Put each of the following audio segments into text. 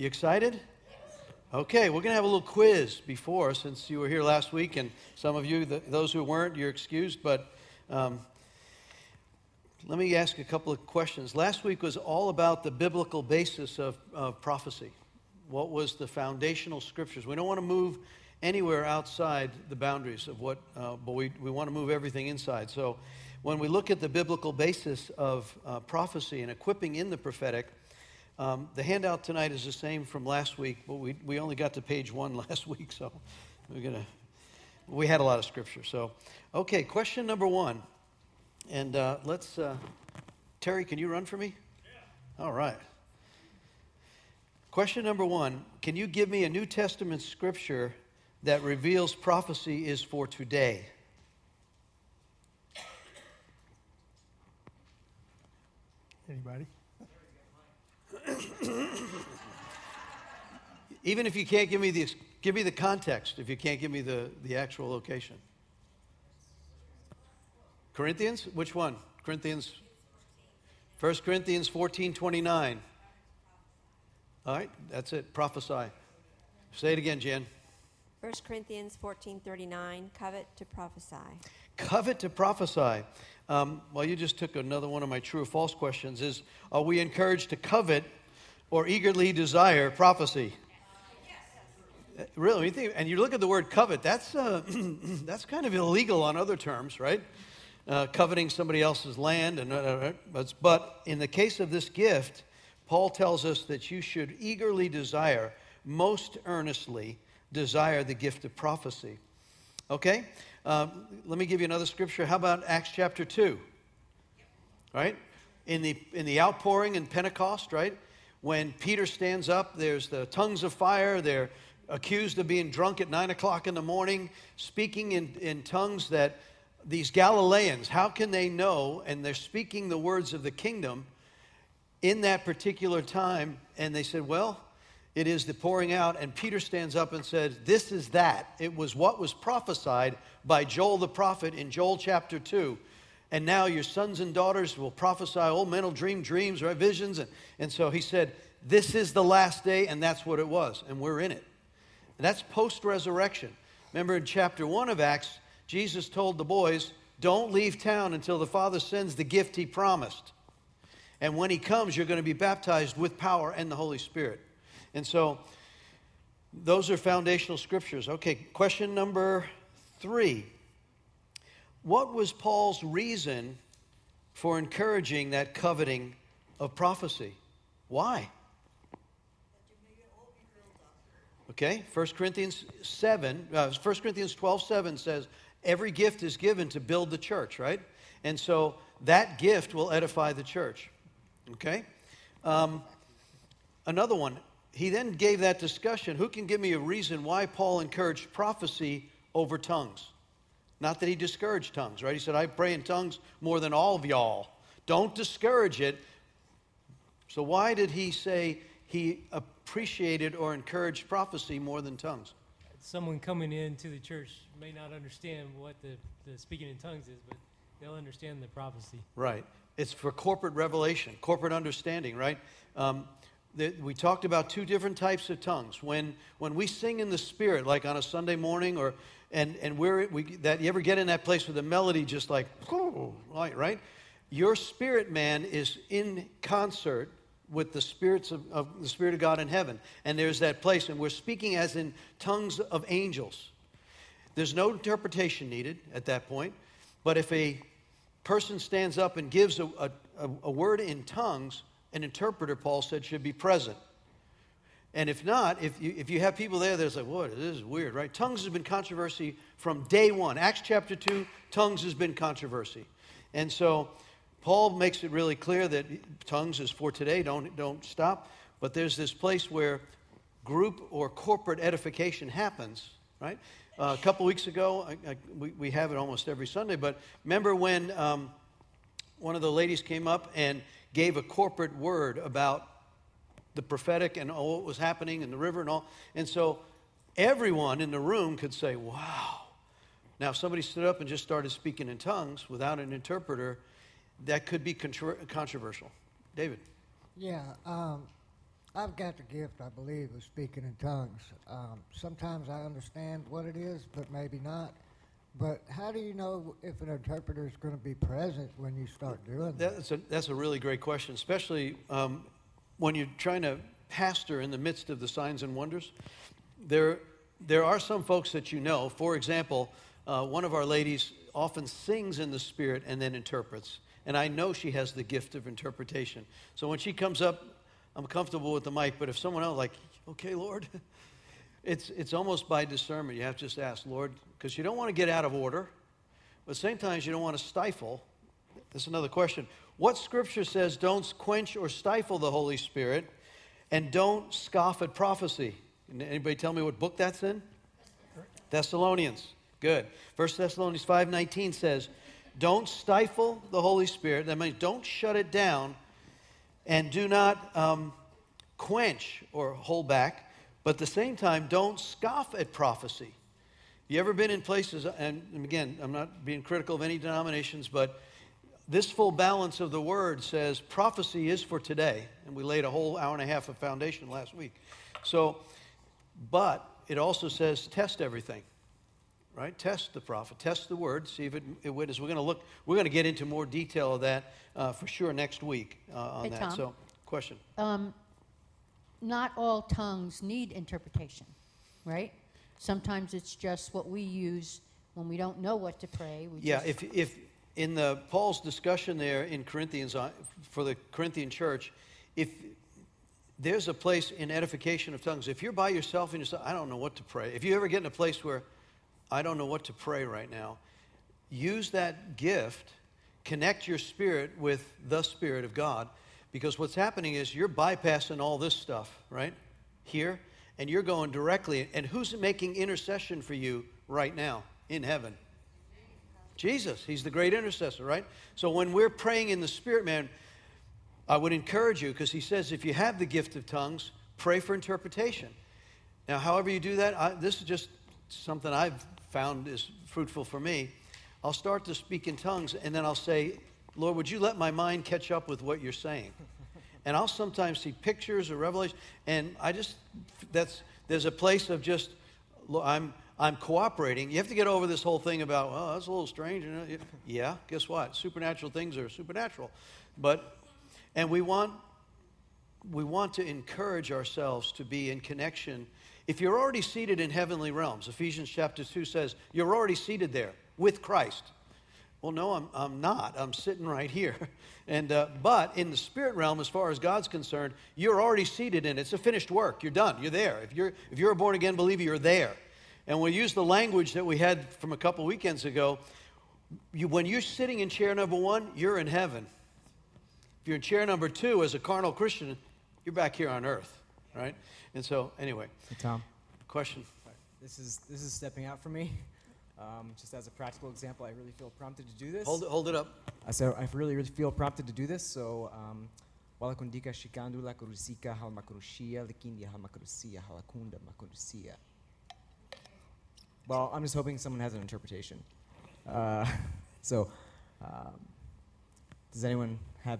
You excited? Okay, we're going to have a little quiz before since you were here last week, and some of you, the, those who weren't, you're excused. But um, let me ask a couple of questions. Last week was all about the biblical basis of, of prophecy. What was the foundational scriptures? We don't want to move anywhere outside the boundaries of what, uh, but we, we want to move everything inside. So when we look at the biblical basis of uh, prophecy and equipping in the prophetic, um, the handout tonight is the same from last week, but we, we only got to page one last week, so we're gonna. We had a lot of scripture. So, okay, question number one, and uh, let's. Uh, Terry, can you run for me? Yeah. All right. Question number one Can you give me a New Testament scripture that reveals prophecy is for today? Anybody? Even if you can't give me the, give me the context, if you can't give me the, the actual location. Corinthians? Which one? Corinthians? 1 Corinthians 14 29. All right, that's it. Prophesy. Say it again, Jen. 1 Corinthians 14:39 covet to prophesy. Covet to prophesy. Um, well, you just took another one of my true or false questions. Is are we encouraged to covet or eagerly desire prophecy? Uh, really, you think, and you look at the word covet. That's uh, that's kind of illegal on other terms, right? Uh, coveting somebody else's land, and uh, uh but in the case of this gift, Paul tells us that you should eagerly desire, most earnestly desire the gift of prophecy. Okay? Um, let me give you another scripture. How about Acts chapter 2? Right? In the, in the outpouring in Pentecost, right? When Peter stands up, there's the tongues of fire. They're accused of being drunk at 9 o'clock in the morning, speaking in, in tongues that these Galileans, how can they know? And they're speaking the words of the kingdom in that particular time. And they said, Well, it is the pouring out. And Peter stands up and says, This is that. It was what was prophesied by Joel the prophet in Joel chapter 2. And now your sons and daughters will prophesy, old men will dream dreams, right? Visions. And, and so he said, This is the last day, and that's what it was. And we're in it. And that's post resurrection. Remember in chapter 1 of Acts, Jesus told the boys, Don't leave town until the Father sends the gift he promised. And when he comes, you're going to be baptized with power and the Holy Spirit. And so those are foundational scriptures. Okay, question number three. What was Paul's reason for encouraging that coveting of prophecy? Why? Okay, 1 Corinthians 7, uh, 1 Corinthians 12, 7 says, every gift is given to build the church, right? And so that gift will edify the church. Okay? Um, another one, he then gave that discussion. Who can give me a reason why Paul encouraged prophecy over tongues? Not that he discouraged tongues, right? He said, I pray in tongues more than all of y'all. Don't discourage it. So, why did he say he appreciated or encouraged prophecy more than tongues? Someone coming into the church may not understand what the, the speaking in tongues is, but they'll understand the prophecy. Right. It's for corporate revelation, corporate understanding, right? Um, we talked about two different types of tongues. When, when we sing in the Spirit, like on a Sunday morning, or and, and we, that, you ever get in that place with the melody just like, right, right? Your spirit man is in concert with the spirits of, of the Spirit of God in heaven. And there's that place, and we're speaking as in tongues of angels. There's no interpretation needed at that point. But if a person stands up and gives a, a, a word in tongues, an interpreter, Paul said, should be present. And if not, if you, if you have people there that's like, what, this is weird, right? Tongues has been controversy from day one. Acts chapter 2, tongues has been controversy. And so Paul makes it really clear that tongues is for today, don't, don't stop. But there's this place where group or corporate edification happens, right? Uh, a couple weeks ago, I, I, we, we have it almost every Sunday, but remember when um, one of the ladies came up and gave a corporate word about the prophetic and all what was happening in the river and all. And so everyone in the room could say, wow. Now, if somebody stood up and just started speaking in tongues without an interpreter, that could be controversial. David. Yeah. Um, I've got the gift, I believe, of speaking in tongues. Um, sometimes I understand what it is, but maybe not. But how do you know if an interpreter is going to be present when you start doing that? That's a, that's a really great question, especially um, when you're trying to pastor in the midst of the signs and wonders. There, there are some folks that you know. For example, uh, one of our ladies often sings in the Spirit and then interprets. And I know she has the gift of interpretation. So when she comes up, I'm comfortable with the mic. But if someone else, like, okay, Lord, it's, it's almost by discernment. You have to just ask, Lord, because you don't want to get out of order. But time, you don't want to stifle. That's another question. What scripture says don't quench or stifle the Holy Spirit and don't scoff at prophecy? Anybody tell me what book that's in? Thessalonians. Good. 1 Thessalonians 5:19 says, "Don't stifle the Holy Spirit." That means don't shut it down, and do not um, quench or hold back. But at the same time, don't scoff at prophecy. You ever been in places? And again, I'm not being critical of any denominations, but this full balance of the word says prophecy is for today, and we laid a whole hour and a half of foundation last week. So, but it also says test everything right? Test the prophet, test the word, see if it, it witness. We're going to look. We're going to get into more detail of that uh, for sure next week uh, on Hey, that. Tom. So, question. Um, not all tongues need interpretation, right? Sometimes it's just what we use when we don't know what to pray. We Yeah, just, if if in the Paul's discussion there in Corinthians uh, for the Corinthian church, if there's a place in edification of tongues, if you're by yourself and you say, I don't know what to pray. If you ever get in a place where I don't know what to pray right now, use that gift, connect your spirit with the Spirit of God, because what's happening is you're bypassing all this stuff, right? Here, and you're going directly. And who's making intercession for you right now in heaven? Jesus. He's the great intercessor, right? So when we're praying in the Spirit, man, I would encourage you because he says if you have the gift of tongues, pray for interpretation. Now, however you do that, I, this is just something I've found is fruitful for me. I'll start to speak in tongues and then I'll say, Lord, would you let my mind catch up with what you're saying? And I'll sometimes see pictures or revelation, and I just, that's, there's a place of just, I'm, I'm cooperating. You have to get over this whole thing about, oh, that's a little strange. Yeah, guess what? Supernatural things are supernatural. But, and we want, we want to encourage ourselves to be in connection. If you're already seated in heavenly realms, Ephesians chapter 2 says, you're already seated there with Christ. Well, no, I'm, I'm not. I'm sitting right here. And, uh, but in the spirit realm, as far as God's concerned, you're already seated in it. It's a finished work. You're done. You're there. If you're, if you're a born again believer, you're there. And we use the language that we had from a couple weekends ago. You, when you're sitting in chair number one, you're in heaven. If you're in chair number two as a carnal Christian, you're back here on earth, right? And so, anyway, Hey, Tom. question. This is this is stepping out for me. Um, just as a practical example, I really feel prompted to do this. Hold it, hold it up. I said I really, really feel prompted to do this. So, um, wala kundika kurusika hal makurushia likindi hal halakunda makurusia. Well, I'm just hoping someone has an interpretation. Uh, so, um, does anyone have?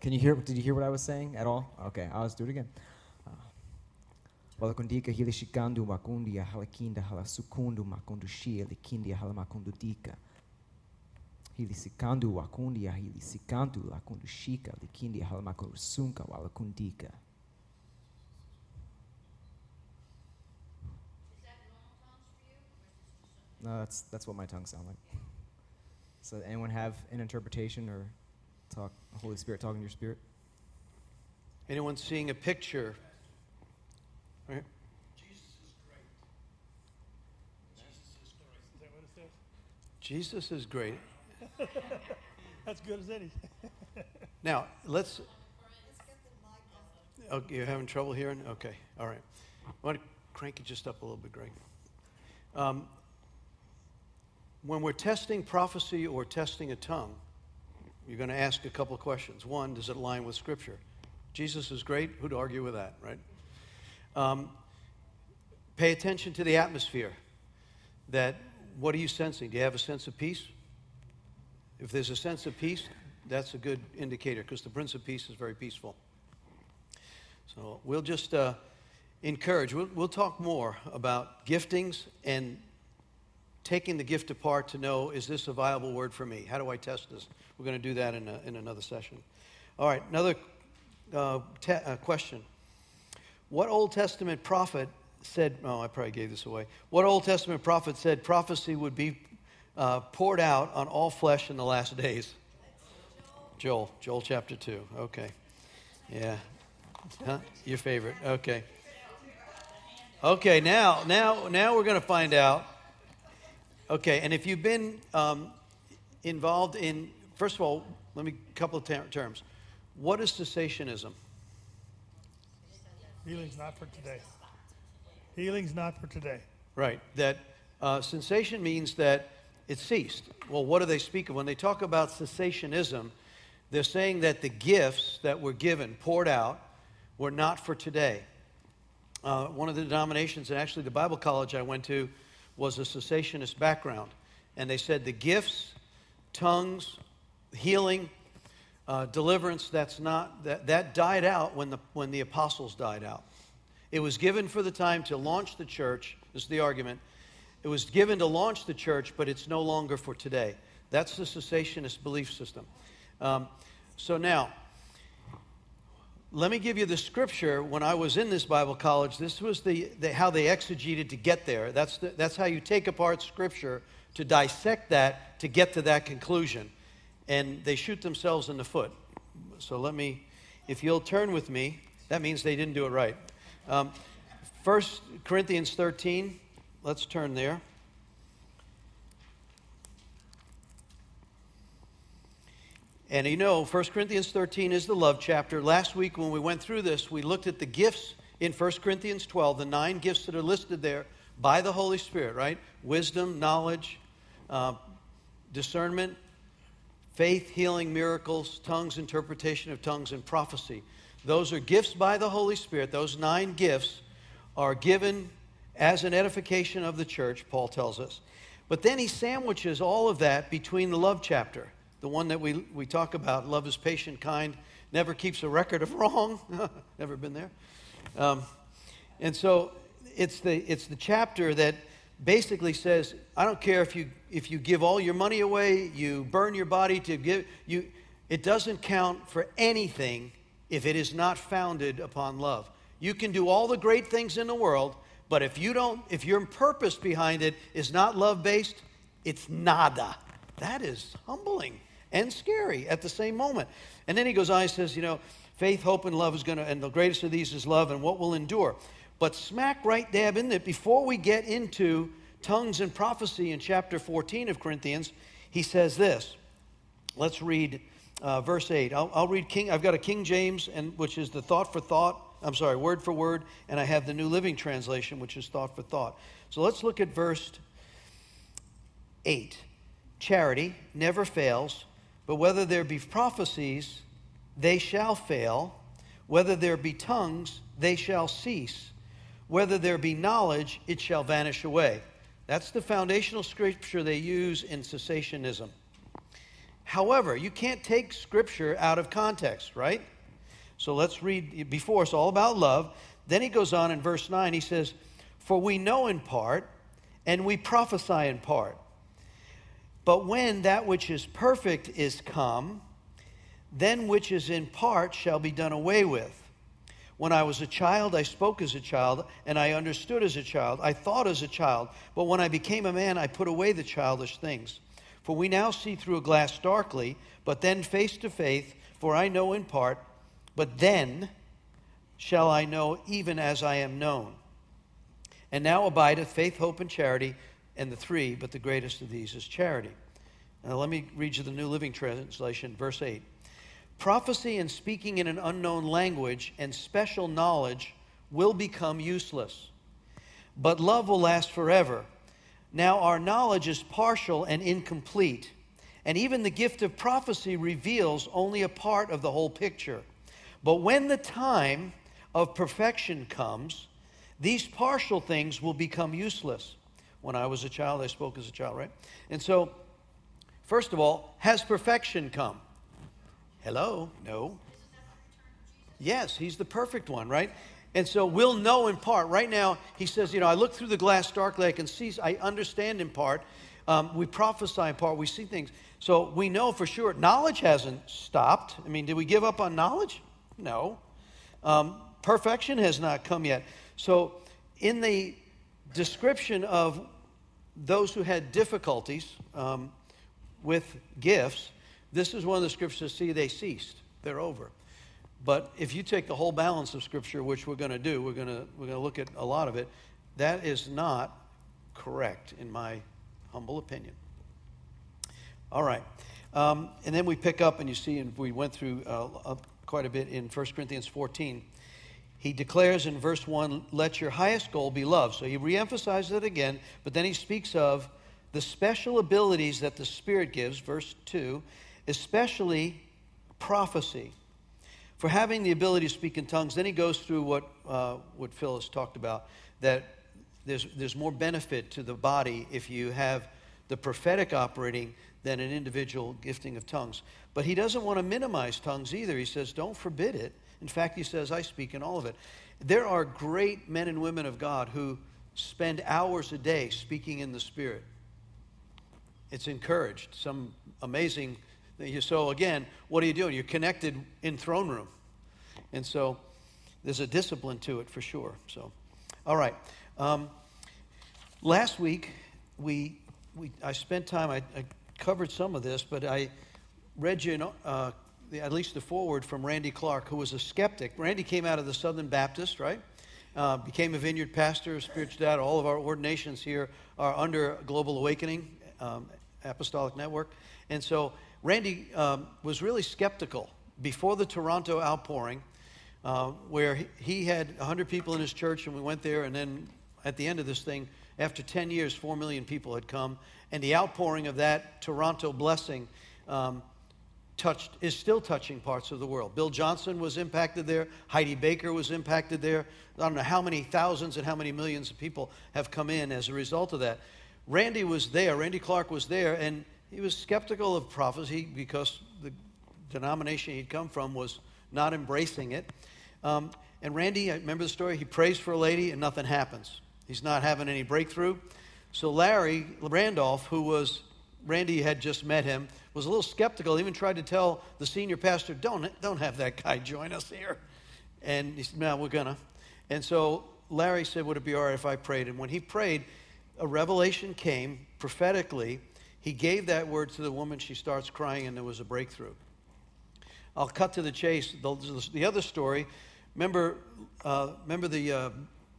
Can you hear? Did you hear what I was saying at all? Okay, I'll just do it again. Wala kundika hili shikandu makundia halakinda halasukundu makundushia likindia halamakundudika. Hili sikandu wakundia hili sikandu lakundushika likindia halamakurusunka wala kundika. No, that's that's what my tongue sound like. So, anyone have an interpretation or talk Holy Spirit talking to your spirit? Anyone seeing a picture? Right? Jesus is that what it says? Jesus is great. That's good as any. Now, let's. Oh, you're having trouble hearing? Okay, all right. I Want to crank it just up a little bit, Greg? Um, when we're testing prophecy or testing a tongue, you're going to ask a couple questions. One, does it align with Scripture? Jesus is great. Who'd argue with that, right? Um, pay attention to the atmosphere. That what are you sensing? Do you have a sense of peace? If there's a sense of peace, that's a good indicator because the Prince of Peace is very peaceful. So we'll just uh, encourage. We'll, we'll talk more about giftings and taking the gift apart to know is this a viable word for me? How do I test this? We're going to do that in, a, in another session. All right, another uh, te- uh, question. What Old Testament prophet said, oh, I probably gave this away. What Old Testament prophet said prophecy would be uh, poured out on all flesh in the last days? Joel, Joel chapter 2. Okay. Yeah. Huh? Your favorite. Okay. Okay, now, now, now we're going to find out. Okay, and if you've been um, involved in, first of all, let me, a couple of ter- terms. What is cessationism? Healing's not for today. Healing's not for today. Right. That uh, cessation means that it ceased. Well, what do they speak of? When they talk about cessationism, they're saying that the gifts that were given, poured out, were not for today. Uh, one of the denominations, and actually the Bible college I went to, was a cessationist background. And they said the gifts, tongues, healing, uh, deliverance, that's not, that, that died out when the, when the apostles died out. It was given for the time to launch the church, this is the argument. It was given to launch the church, but it's no longer for today. That's the cessationist belief system. Um, so now, let me give you the scripture. When I was in this Bible college, this was the, the how they exegeted to get there. That's, the, that's how you take apart scripture to dissect that to get to that conclusion. And they shoot themselves in the foot. So let me, if you'll turn with me, that means they didn't do it right. Um, 1 Corinthians 13, let's turn there. And you know, 1 Corinthians 13 is the love chapter. Last week, when we went through this, we looked at the gifts in 1 Corinthians 12, the nine gifts that are listed there by the Holy Spirit, right? Wisdom, knowledge, uh, discernment, faith, healing, miracles, tongues, interpretation of tongues, and prophecy. Those are gifts by the Holy Spirit. Those nine gifts are given as an edification of the church, Paul tells us. But then he sandwiches all of that between the love chapter the one that we, we talk about love is patient, kind, never keeps a record of wrong. never been there. Um, and so it's the, it's the chapter that basically says, I don't care if you, if you give all your money away, you burn your body to give, you, it doesn't count for anything if it is not founded upon love. You can do all the great things in the world, but if you don't, if your purpose behind it is not love based, it's nada. That is humbling and scary at the same moment. And then he goes on, he says, you know, faith, hope, and love is going to, and the greatest of these is love, and what will endure. But smack right dab in there, before we get into tongues and prophecy in chapter 14 of Corinthians, he says this. Let's read uh, verse 8. I'll, I'll, read King, I've got a King James, and, which is the thought for thought, I'm sorry, word for word, and I have the New Living Translation, which is thought for thought. So let's look at verse 8. Charity never fails. But whether there be prophecies, they shall fail. Whether there be tongues, they shall cease. Whether there be knowledge, it shall vanish away. That's the foundational scripture they use in cessationism. However, you can't take scripture out of context, right? So let's read before us all about love. Then he goes on in verse 9, he says, For we know in part, and we prophesy in part. But when that which is perfect is come, then which is in part shall be done away with. When I was a child, I spoke as a child, and I understood as a child. I thought as a child. But when I became a man, I put away the childish things. For we now see through a glass darkly, but then face to face, for I know in part, but then shall I know even as I am known. And now abideth faith, hope, and charity and the three, but the greatest of these is charity. Now, let me read you the New Living Translation, verse 8. Prophecy and speaking in an unknown language and special knowledge will become useless, but love will last forever. Now, our knowledge is partial and incomplete, and even the gift of prophecy reveals only a part of the whole picture. But when the time of perfection comes, these partial things will become useless. When I was a child, I spoke as a child, right? And so, first of all, has perfection come? Hello? No. Yes, he's the perfect one, right? And so we'll know in part. Right now, he says, you know, I look through the glass darkly, I can see, I understand in part. Um, we prophesy in part, we see things. So we know for sure. Knowledge hasn't stopped. I mean, did we give up on knowledge? No. Um, perfection has not come yet. So, in the description of those who had difficulties um, with gifts, this is one of the scriptures see they ceased. They're over. But if you take the whole balance of Scripture, which we're going to do, we're going to we're going to look at a lot of it. That is not correct, in my humble opinion. All right, um, and then we pick up, and you see, and we went through uh, quite a bit in 1 Corinthians 14. He declares in verse 1, let your highest goal be love. So he reemphasizes it again, but then he speaks of the special abilities that the Spirit gives, verse 2, especially prophecy for having the ability to speak in tongues. Then he goes through what, uh, what Phil has talked about that there's, there's more benefit to the body if you have the prophetic operating than an individual gifting of tongues. But he doesn't want to minimize tongues either. He says, don't forbid it. In fact, he says, I speak in all of it. There are great men and women of God who spend hours a day speaking in the Spirit. It's encouraged. Some amazing so again, what are you doing? You're connected in throne room. And so there's a discipline to it for sure. So, all right. Um, last week, we, we, I spent time, I, I, covered some of this, but I read you uh, the, at least the foreword from Randy Clark, who was a skeptic. Randy came out of the Southern Baptist, right? Uh, became a vineyard pastor, spiritual dad. All of our ordinations here are under Global Awakening um, Apostolic Network. And so Randy um, was really skeptical before the Toronto outpouring, uh, where he had 100 people in his church, and we went there, and then at the end of this thing, after 10 years, 4 million people had come, and the outpouring of that Toronto blessing um, touched, is still touching parts of the world. Bill Johnson was impacted there, Heidi Baker was impacted there. I don't know how many thousands and how many millions of people have come in as a result of that. Randy was there, Randy Clark was there, and he was skeptical of prophecy because the denomination he'd come from was not embracing it. Um, and Randy, I remember the story, he prays for a lady and nothing happens. He's not having any breakthrough. So Larry Randolph, who was, Randy had just met him, was a little skeptical, even tried to tell the senior pastor, don't, don't have that guy join us here. And he said, no, we're going to. And so Larry said, would it be all right if I prayed? And when he prayed, a revelation came prophetically he gave that word to the woman. She starts crying, and there was a breakthrough. I'll cut to the chase. The, the other story, remember, uh, remember the, uh,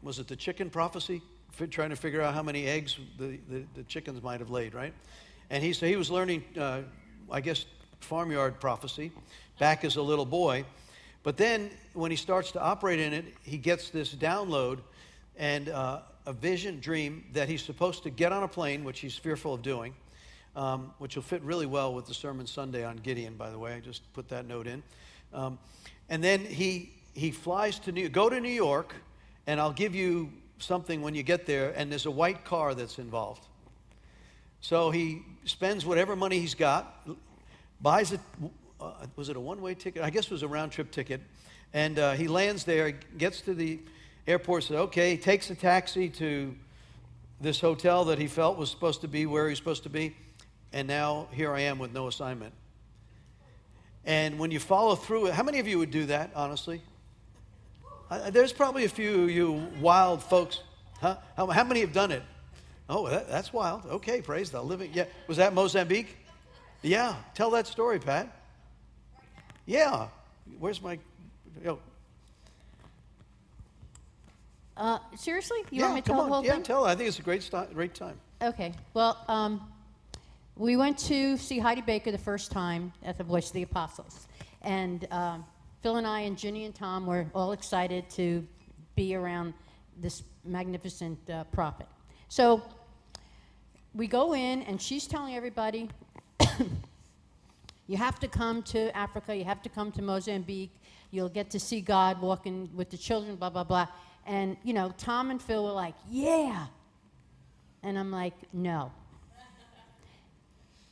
was it the chicken prophecy? F- trying to figure out how many eggs the, the, the, chickens might have laid, right? And he, so he was learning, uh, I guess, farmyard prophecy back as a little boy. But then when he starts to operate in it, he gets this download and uh, a vision, dream that he's supposed to get on a plane, which he's fearful of doing um, which will fit really well with the sermon Sunday on Gideon, by the way. I just put that note in. Um, and then he, he flies to New Go to New York, and I'll give you something when you get there, and there's a white car that's involved. So he spends whatever money he's got, buys it. Uh, was it a one way ticket? I guess it was a round trip ticket. And uh, he lands there, gets to the airport, says, okay, takes a taxi to this hotel that he felt was supposed to be where he's supposed to be and now here I am with no assignment. And when you follow through how many of you would do that, honestly? Uh, there's probably a few of you wild folks. Huh? How, how many have done it? Oh, that, that's wild. Okay, praise the living. Yeah, was that Mozambique? Yeah, tell that story, Pat. Yeah, where's my? You uh, seriously, you yeah, want me to tell on. the whole yeah, thing? tell. I think it's a great, st- great time. Okay. Well, um, we went to see Heidi Baker the first time at the Voice of the Apostles. And um, Phil and I and Ginny and Tom were all excited to be around this magnificent uh, prophet. So we go in, and she's telling everybody, you have to come to Africa, you have to come to Mozambique, you'll get to see God walking with the children, blah, blah, blah. And, you know, Tom and Phil were like, yeah. And I'm like, no.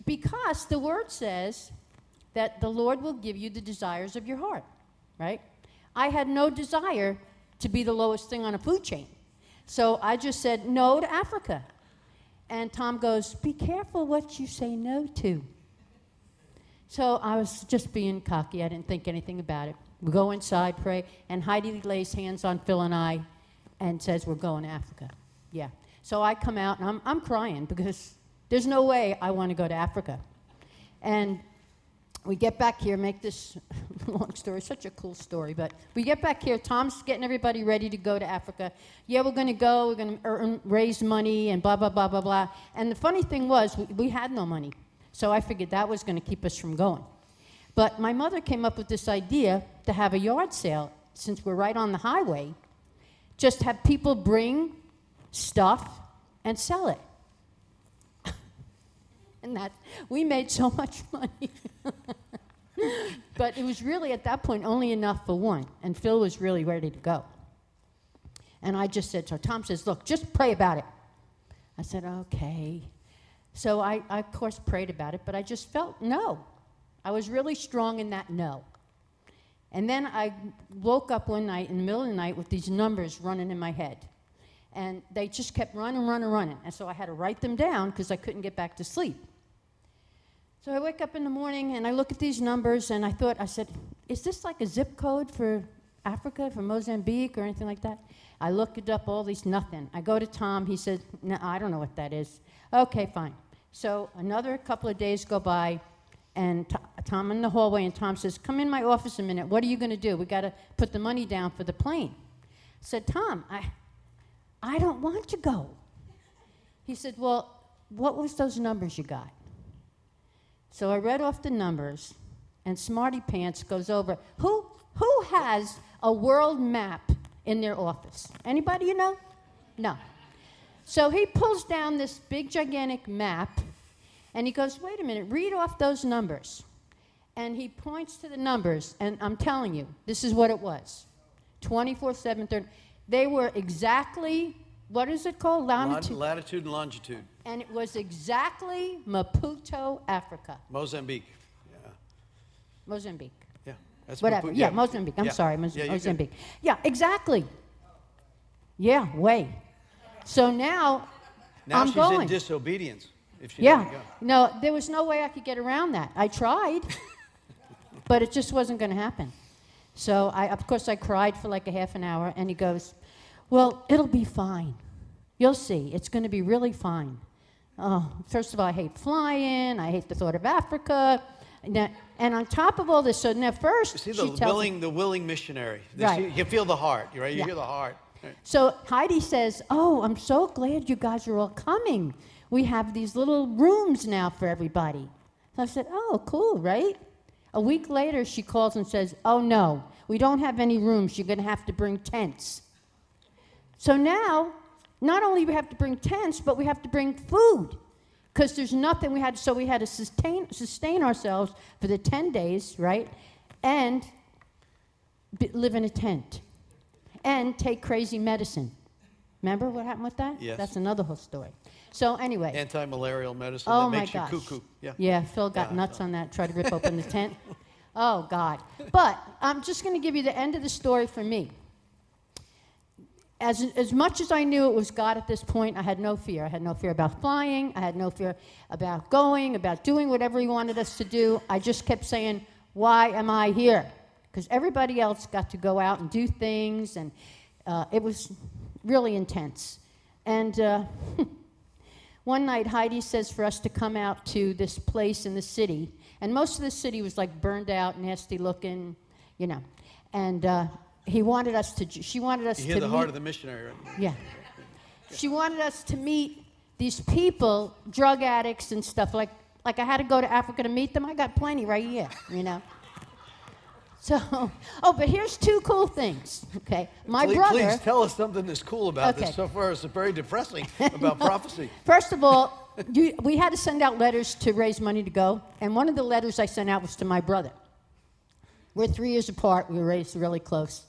Because the word says that the Lord will give you the desires of your heart, right? I had no desire to be the lowest thing on a food chain. So I just said no to Africa. And Tom goes, Be careful what you say no to. So I was just being cocky. I didn't think anything about it. We go inside, pray, and Heidi lays hands on Phil and I and says, We're going to Africa. Yeah. So I come out and I'm, I'm crying because there's no way I want to go to Africa. And we get back here, make this long story, such a cool story, but we get back here, Tom's getting everybody ready to go to Africa. Yeah, we're going to go, we're going to raise money and blah, blah, blah, blah, blah. And the funny thing was, we, we had no money. So I figured that was going to keep us from going. But my mother came up with this idea to have a yard sale, since we're right on the highway, just have people bring stuff and sell it. and that we made so much money. but it was really at that point only enough for one, and Phil was really ready to go. And I just said so. Tom says, "Look, just pray about it." I said, "Okay." So I, I of course prayed about it, but I just felt no. I was really strong in that no. And then I woke up one night in the middle of the night with these numbers running in my head. And they just kept running, running, running. And so I had to write them down because I couldn't get back to sleep. So I wake up in the morning and I look at these numbers and I thought, I said, is this like a zip code for Africa, for Mozambique, or anything like that? I looked it up, all these, nothing. I go to Tom, he says, no, I don't know what that is. Okay, fine. So another couple of days go by, and Tom in the hallway, and Tom says, Come in my office a minute. What are you going to do? We got to put the money down for the plane. I said, Tom, I, I don't want to go. He said, Well, what was those numbers you got? So I read off the numbers, and Smarty Pants goes over. Who, who has a world map in their office? Anybody you know? No. So he pulls down this big, gigantic map, and he goes, Wait a minute, read off those numbers. And he points to the numbers, and I'm telling you, this is what it was 24 7 30. They were exactly, what is it called? Latitude. Latitude and longitude. And it was exactly Maputo, Africa. Mozambique. Yeah. Mozambique. Yeah. That's Whatever. yeah. yeah. Mozambique. I'm yeah. sorry. Mo- yeah, Mozambique. Good. Yeah, exactly. Yeah, way. So now, now I'm she's going. in disobedience. If she yeah. No, there was no way I could get around that. I tried, but it just wasn't going to happen. So I, of course, I cried for like a half an hour, and he goes, "Well, it'll be fine. You'll see. It's going to be really fine." Oh, first of all, I hate flying. I hate the thought of Africa. And, and on top of all this, so now first you see the willing, me, the willing missionary. Right. You, you feel the heart, right? You yeah. hear the heart. Right. So Heidi says, "Oh, I'm so glad you guys are all coming. We have these little rooms now for everybody." So I said, "Oh, cool, right?" A week later, she calls and says, "Oh no, we don't have any rooms. You're going to have to bring tents." So now not only we have to bring tents, but we have to bring food because there's nothing we had. So we had to sustain sustain ourselves for the ten days, right? And live in a tent and take crazy medicine. Remember what happened with that? Yes. That's another whole story. So anyway. Anti-malarial medicine oh that makes gosh. you cuckoo. Yeah. Yeah, Phil got yeah, nuts on that. Try to rip open the tent. Oh God. But I'm just going to give you the end of the story for me as, as much as I knew it was God at this point, I had no fear. I had no fear about flying. I had no fear about going, about doing whatever He wanted us to do. I just kept saying, Why am I here? Because everybody else got to go out and do things, and uh, it was really intense. And uh, one night, Heidi says for us to come out to this place in the city. And most of the city was like burned out, nasty looking, you know. And uh, he wanted us to, she wanted us you to hear the meet, heart of the missionary, right? Yeah. She wanted us to meet these people, drug addicts and stuff. Like, like I had to go to Africa to meet them. I got plenty right here, you know. So, oh, but here's two cool things. Okay, my please, brother. Please tell us something that's cool about okay. this. So far, it's very depressing about prophecy. First of all, you, we had to send out letters to raise money to go, and one of the letters I sent out was to my brother. We're three years apart. We were raised really close.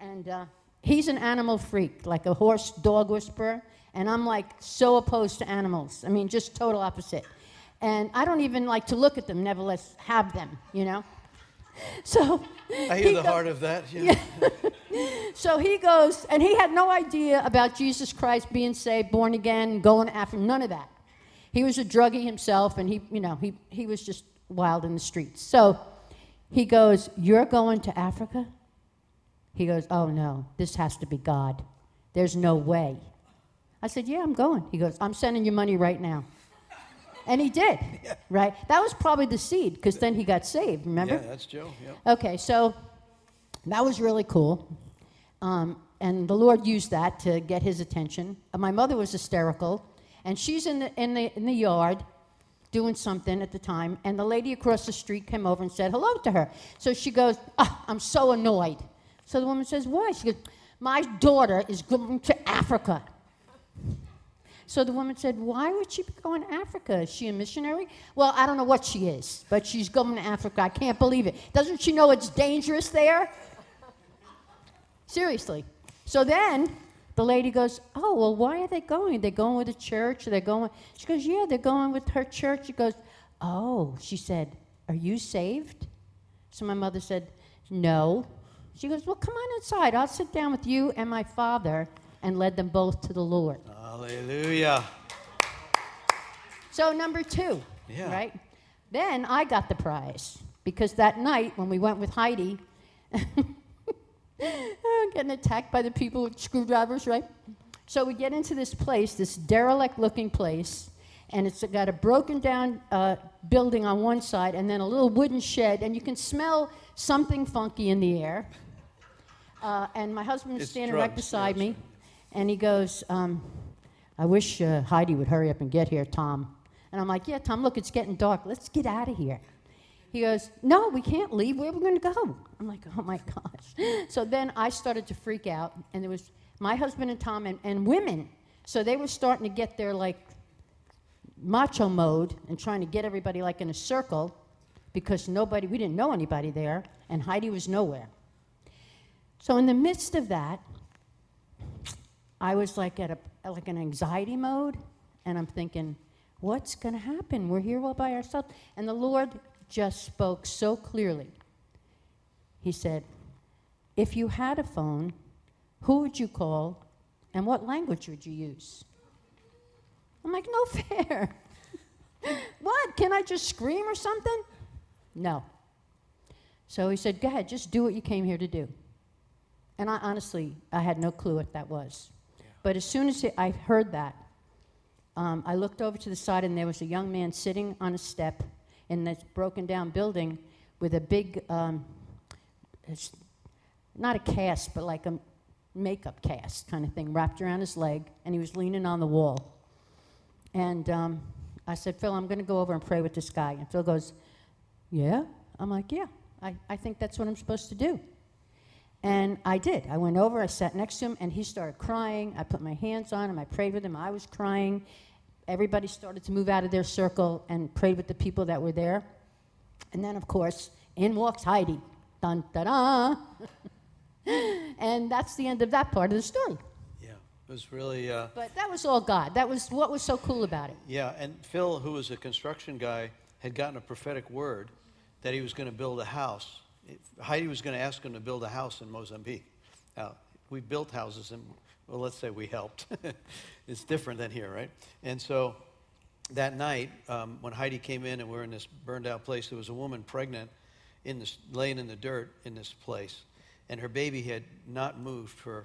And uh, he's an animal freak, like a horse dog whisperer. And I'm like so opposed to animals. I mean, just total opposite. And I don't even like to look at them, nevertheless, have them, you know? so I he hear the go- heart of that. Yeah. So he goes, and he had no idea about Jesus Christ being saved, born again, going after none of that. He was a druggie himself, and he, you know, he, he was just wild in the streets. So he goes, You're going to Africa? He goes, Oh no, this has to be God. There's no way. I said, Yeah, I'm going. He goes, I'm sending you money right now. And he did, right? That was probably the seed, because then he got saved, remember? Yeah, that's Joe. Yeah. Okay, so that was really cool. Um, and the Lord used that to get his attention. Uh, my mother was hysterical, and she's in the, in, the, in the yard doing something at the time, and the lady across the street came over and said hello to her. So she goes, "Ah, I'm so annoyed. So the woman says, Why? She goes, My daughter is going to Africa. So the woman said, Why would she be going to Africa? Is she a missionary? Well, I don't know what she is, but she's going to Africa. I can't believe it. Doesn't she know it's dangerous there? Seriously. So then the lady goes, Oh, well, why are they going? They're going with the church? They're they going? She goes, Yeah, they're going with her church. She goes, Oh, she said, Are you saved? So my mother said, No. She goes, Well, come on inside. I'll sit down with you and my father and led them both to the Lord. Hallelujah. So number two, Yeah. right? Then I got the prize because that night when we went with Heidi, getting attacked by the people with screwdrivers, right? So we get into this place, this derelict-looking place, and it's got a broken down uh, building on one side and then a little wooden shed, and you can smell something funky in the air. Uh, and my husband was It's standing right drugs, beside yes. me, and he goes, um, I wish uh, Heidi would hurry up and get here, Tom. And I'm like, Yeah, Tom, look, it's getting dark. Let's get out of here. He goes, No, we can't leave. Where are we going to go? I'm like, Oh my gosh. So then I started to freak out, and there was my husband and Tom and, and women. So they were starting to get their like macho mode and trying to get everybody like in a circle because nobody, we didn't know anybody there, and Heidi was nowhere. So in the midst of that, I was like at a like an anxiety mode, and I'm thinking, what's going to happen? We're here all by ourselves. And the Lord just spoke so clearly. He said, if you had a phone, who would you call, and what language would you use? I'm like, no fair. what? Can I just scream or something? No. So he said, go ahead, just do what you came here to do. And I honestly, I had no clue what that was. But as soon as it- I heard that, um, I looked over to the side and there was a young man sitting on a step in this broken down building with a big, um, it's not a cast, but like a makeup cast kind of thing wrapped around his leg, and he was leaning on the wall. And um, I said, Phil, I'm going to go over and pray with this guy. And Phil goes, Yeah? I'm like, Yeah, I, I think that's what I'm supposed to do. And I did. I went over, I sat next to him, and he started crying. I put my hands on him, I prayed with him. I was crying. Everybody started to move out of their circle and prayed with the people that were there. And then, of course, in walks Heidi. Dun da da. and that's the end of that part of the story. Yeah. It was really. Uh, But that was all God. That was what was so cool about it. Yeah, and Phil, who was a construction guy, had gotten a prophetic word that he was going to build a house. Heidi was going to ask him to build a house in Mozambique. Now, we built houses, and well, let's say we helped. it's different than here, right? And so that night, um, when Heidi came in and we're in this burned out place, there was a woman pregnant in this, laying in the dirt in this place, and her baby had not moved for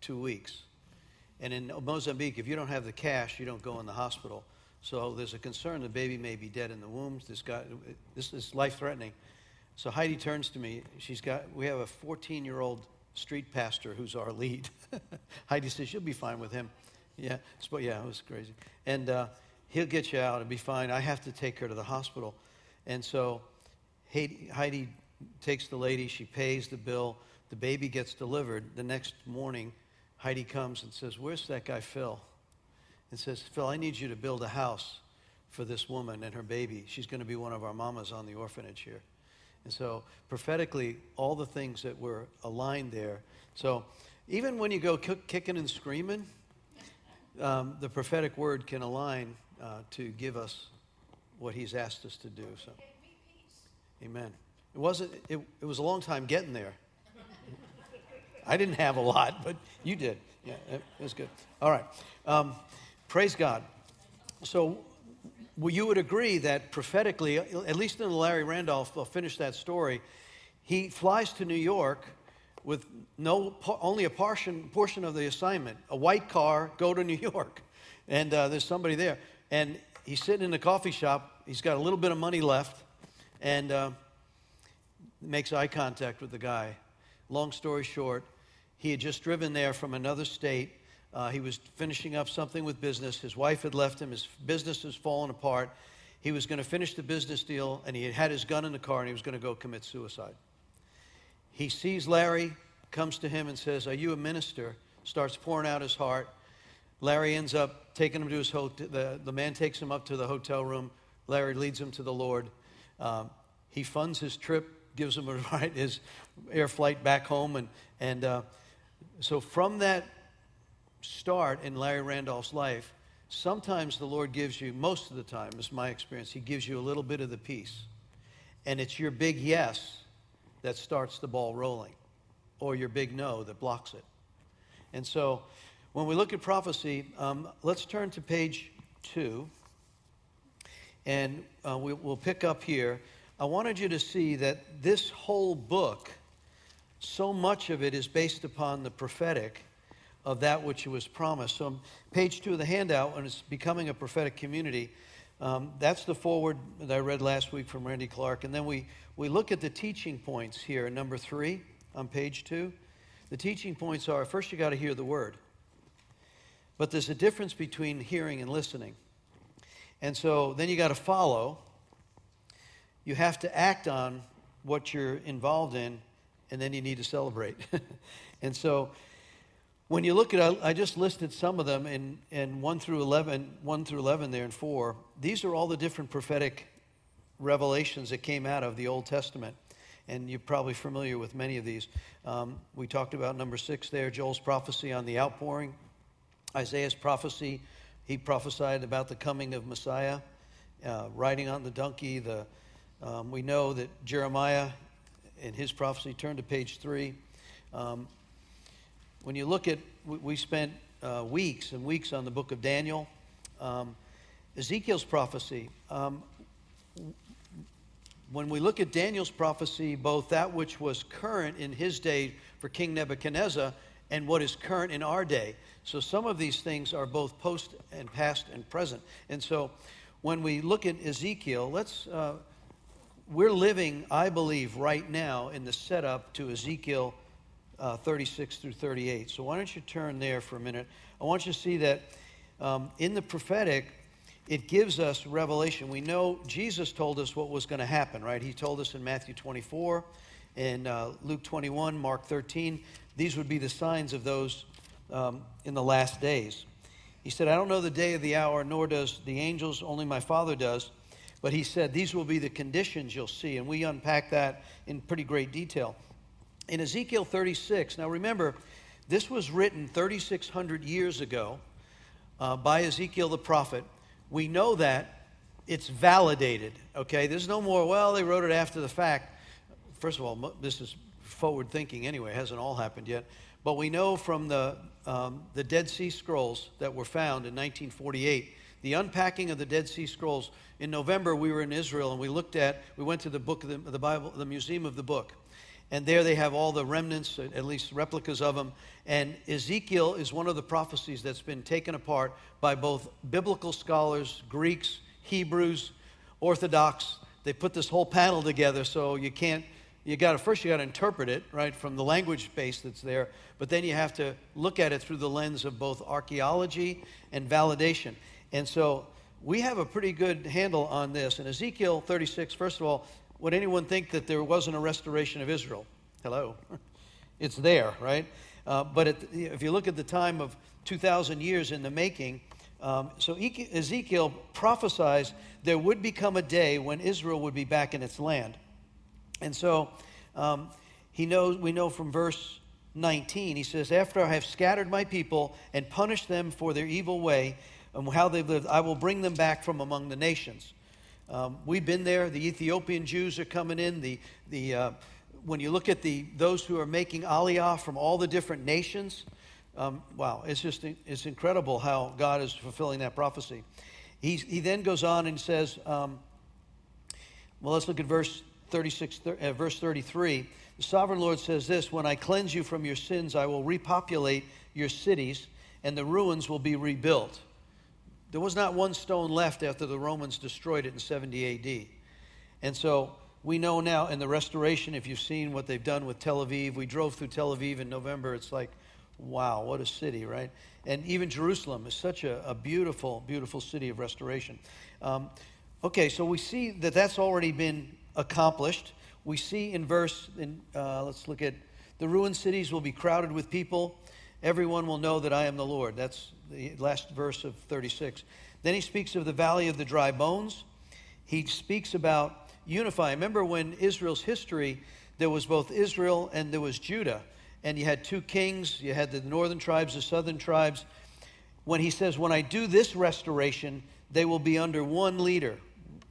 two weeks. And in Mozambique, if you don't have the cash, you don't go in the hospital. So there's a concern the baby may be dead in the womb. This guy, this is life threatening. So Heidi turns to me. She's got. We have a 14 year old street pastor who's our lead. Heidi says she'll be fine with him. Yeah, so, yeah, it was crazy. And uh, he'll get you out and be fine. I have to take her to the hospital. And so Heidi, Heidi takes the lady. She pays the bill. The baby gets delivered. The next morning, Heidi comes and says, "Where's that guy Phil?" And says, "Phil, I need you to build a house for this woman and her baby. She's going to be one of our mamas on the orphanage here." And so prophetically, all the things that were aligned there. So even when you go kick- kicking and screaming, um, the prophetic word can align uh, to give us what He's asked us to do. So, Amen. It wasn't, it, it was a long time getting there. I didn't have a lot, but you did. Yeah, it was good. All right. Um, praise God. So, well, you would agree that prophetically, at least in the Larry Randolph, I'll finish that story. He flies to New York with no, only a portion, portion of the assignment. A white car, go to New York. And uh, there's somebody there. And he's sitting in a coffee shop. He's got a little bit of money left. And uh, makes eye contact with the guy. Long story short, he had just driven there from another state. Uh, he was finishing up something with business. His wife had left him. His business was falling apart. He was going to finish the business deal, and he had had his gun in the car, and he was going to go commit suicide. He sees Larry, comes to him, and says, Are you a minister? Starts pouring out his heart. Larry ends up taking him to his hotel. The, the man takes him up to the hotel room. Larry leads him to the Lord. Um, he funds his trip gives him a ride, his air flight back home. And, and uh, so from that start in Larry Randolph's life, sometimes the Lord gives you, most of the time, is my experience, He gives you a little bit of the peace. And it's your big yes that starts the ball rolling, or your big no that blocks it. And so when we look at prophecy, um, let's turn to page two. And uh, we, will pick up here. I wanted you to see that this whole book, so much of it is based upon the prophetic of that which was promised. So, page two of the handout, when it's becoming a prophetic community, um, that's the foreword that I read last week from Randy Clark. And then we, we look at the teaching points here, number three on page two. The teaching points are first, you got to hear the word. But there's a difference between hearing and listening. And so then you got to follow you have to act on what you're involved in, and then you need to celebrate. and so when you look at, I just listed some of them in, in 1 through 11, 1 through 11 there in 4. These are all the different prophetic revelations that came out of the Old Testament. And you're probably familiar with many of these. Um, we talked about number six there, Joel's prophecy on the outpouring. Isaiah's prophecy, he prophesied about the coming of Messiah, uh, riding on the donkey, the um, we know that Jeremiah, in his prophecy, turn to page three. Um, when you look at, we, spent uh, weeks and weeks on the book of Daniel. Um, Ezekiel's prophecy. Um, when we look at Daniel's prophecy, both that which was current in his day for King Nebuchadnezzar and what is current in our day. So some of these things are both post and past and present. And so when we look at Ezekiel, let's uh, we're living, I believe, right now in the setup to Ezekiel uh, 36 through 38. So why don't you turn there for a minute? I want you to see that um, in the prophetic, it gives us revelation. We know Jesus told us what was going to happen, right? He told us in Matthew 24, in uh, Luke 21, Mark 13, these would be the signs of those um, in the last days. He said, I don't know the day of the hour, nor does the angels, only my Father does. But he said, These will be the conditions you'll see. And we unpack that in pretty great detail. In Ezekiel 36, now remember, this was written 3,600 years ago uh, by Ezekiel the prophet. We know that it's validated, okay? There's no more, well, they wrote it after the fact. First of all, this is forward thinking anyway, it hasn't all happened yet. But we know from the, um, the Dead Sea Scrolls that were found in 1948 the unpacking of the Dead Sea Scrolls. In November, we were in Israel and we looked at, we went to the book of the, the Bible, the Museum of the Book. And there they have all the remnants, at least replicas of them. And Ezekiel is one of the prophecies that's been taken apart by both biblical scholars, Greeks, Hebrews, Orthodox. They put this whole panel together so you can't you got to first you got to interpret it right from the language base that's there but then you have to look at it through the lens of both archaeology and validation and so we have a pretty good handle on this. and Ezekiel 36, first of all, would anyone think that there wasn't a restoration of Israel? Hello. It's there, right? Uh, but at, if you look at the time of 2,000 years in the making, um, so Ezekiel prophesies there would become a day when Israel would be back in its land. And so um, he knows, we know from verse 19, he says, After I have scattered my people and punished them for their evil way, and how they've lived. I will bring them back from among the nations. Um, we've been there. The Ethiopian Jews are coming in. The, the, uh, when you look at the, those who are making aliyah from all the different nations, um, wow, it's just it's incredible how God is fulfilling that prophecy. He's, he then goes on and says, um, well, let's look at verse 36, uh, verse 33. The sovereign Lord says this When I cleanse you from your sins, I will repopulate your cities, and the ruins will be rebuilt. There was not one stone left after the Romans destroyed it in 70 AD. And so we know now in the restoration, if you've seen what they've done with Tel Aviv, we drove through Tel Aviv in November. It's like, wow, what a city, right? And even Jerusalem is such a, a beautiful, beautiful city of restoration. Um, okay, so we see that that's already been accomplished. We see in verse, in, uh, let's look at the ruined cities will be crowded with people. Everyone will know that I am the Lord. That's the last verse of 36. Then he speaks of the valley of the dry bones. He speaks about unifying. Remember when Israel's history, there was both Israel and there was Judah. And you had two kings, you had the northern tribes, the southern tribes. When he says, When I do this restoration, they will be under one leader.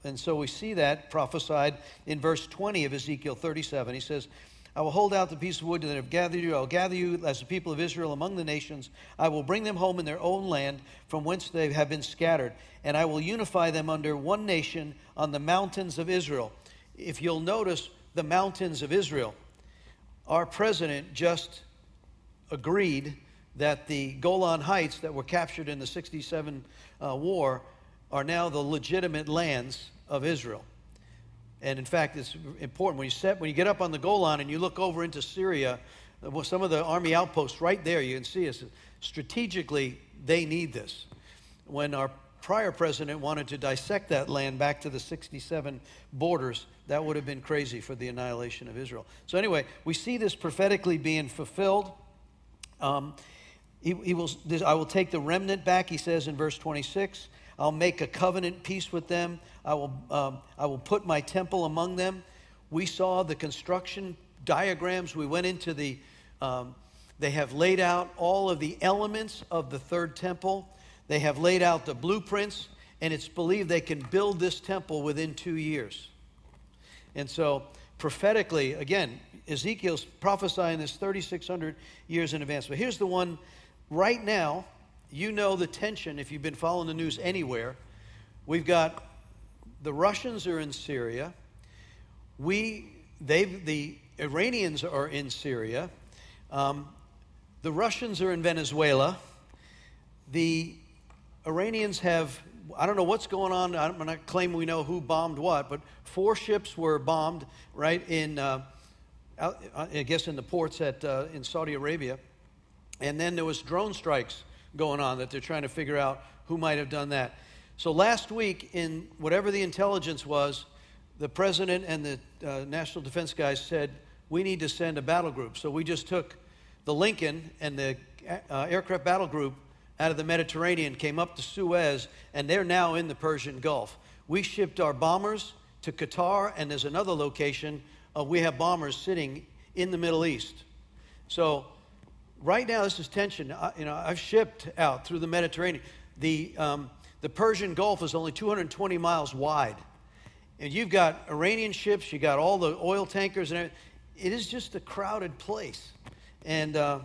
And so we see that prophesied in verse 20 of Ezekiel 37. He says, I will hold out the piece of wood that I have gathered you. I will gather you as the people of Israel among the nations. I will bring them home in their own land from whence they have been scattered. And I will unify them under one nation on the mountains of Israel. If you'll notice the mountains of Israel, our president just agreed that the Golan Heights that were captured in the 67 uh, war are now the legitimate lands of Israel. And in fact, it's important when you set when you get up on the Golan and you look over into Syria, some of the army outposts right there, you can see us strategically they need this. When our prior president wanted to dissect that land back to the 67 borders, that would have been crazy for the annihilation of Israel. So anyway, we see this prophetically being fulfilled. Um, he, he will, I will take the remnant back, he says in verse 26. I'll make a covenant peace with them. I will, um, I will put my temple among them. We saw the construction diagrams. We went into the, um, they have laid out all of the elements of the third temple. They have laid out the blueprints, and it's believed they can build this temple within two years. And so, prophetically, again, Ezekiel's prophesying this 3,600 years in advance. But here's the one right now you know the tension if you've been following the news anywhere. We've got the Russians are in Syria. We, they, the Iranians are in Syria. Um, the Russians are in Venezuela. The Iranians have, I don't know what's going on. I'm not claiming we know who bombed what, but four ships were bombed, right, in, uh, I guess, in the ports at, uh, in Saudi Arabia. And then there was drone strikes going on that they're trying to figure out who might have done that. So last week, in whatever the intelligence was, the president and the uh, national defense guys said, we need to send a battle group. So we just took the Lincoln and the uh, aircraft battle group out of the Mediterranean, came up to Suez, and they're now in the Persian Gulf. We shipped our bombers to Qatar, and there's another location. Uh, we have bombers sitting in the Middle East. So right now this is tension. I, you know, I've shipped out through the Mediterranean. The, um, the Persian Gulf is only 220 miles wide. And you've got Iranian ships, you've got all the oil tankers, and everything. it is just a crowded place. And uh,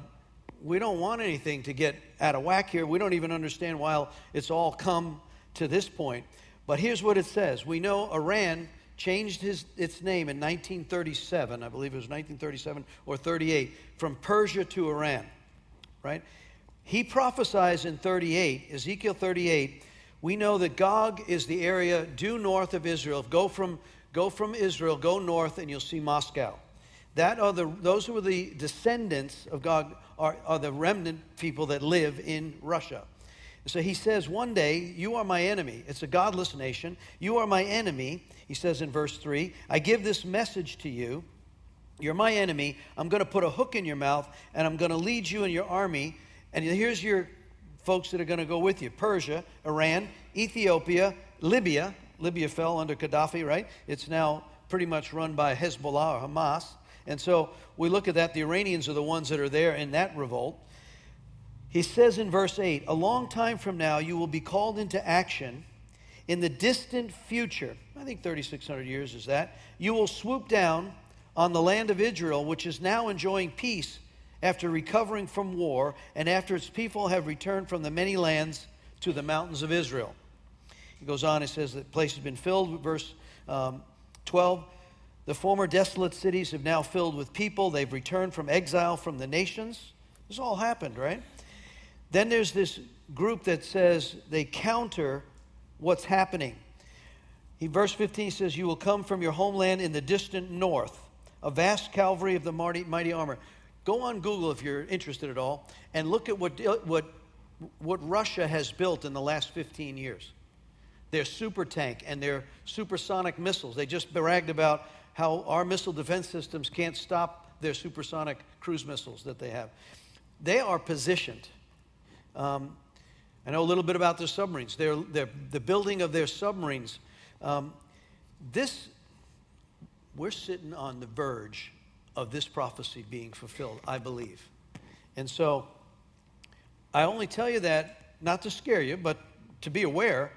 we don't want anything to get out of whack here. We don't even understand why it's all come to this point. But here's what it says We know Iran changed his, its name in 1937, I believe it was 1937 or 38, from Persia to Iran, right? He prophesies in 38, Ezekiel 38, we know that Gog is the area due north of Israel. Go from, go from Israel, go north, and you'll see Moscow. That are the, those who are the descendants of Gog are, are the remnant people that live in Russia. So he says, One day, you are my enemy. It's a godless nation. You are my enemy. He says in verse 3 I give this message to you. You're my enemy. I'm going to put a hook in your mouth, and I'm going to lead you and your army. And here's your folks that are going to go with you Persia, Iran, Ethiopia, Libya. Libya fell under Gaddafi, right? It's now pretty much run by Hezbollah or Hamas. And so we look at that. The Iranians are the ones that are there in that revolt. He says in verse 8, A long time from now you will be called into action In the distant future, I think 3,600 years is that, you will swoop down on the land of Israel, which is now enjoying peace after recovering from war and after its people have returned from the many lands to the mountains of Israel. He goes on, he says that place has been filled, verse um, 12. The former desolate cities have now filled with people. They've returned from exile from the nations. This all happened, right? Then there's this group that says they counter what's happening. He, verse 15 says, You will come from your homeland in the distant north, a vast cavalry of the mighty, mighty armor. Go on Google if you're interested at all and look at what, what, what Russia has built in the last 15 years. Their super tank and their supersonic missiles. They just bragged about how our missile defense systems can't stop their supersonic cruise missiles that they have. They are positioned. Um, I know a little bit about their submarines. The building of their submarines. Um, this, we're sitting on the verge of this prophecy being fulfilled, I believe. And so I only tell you that not to scare you, but to be aware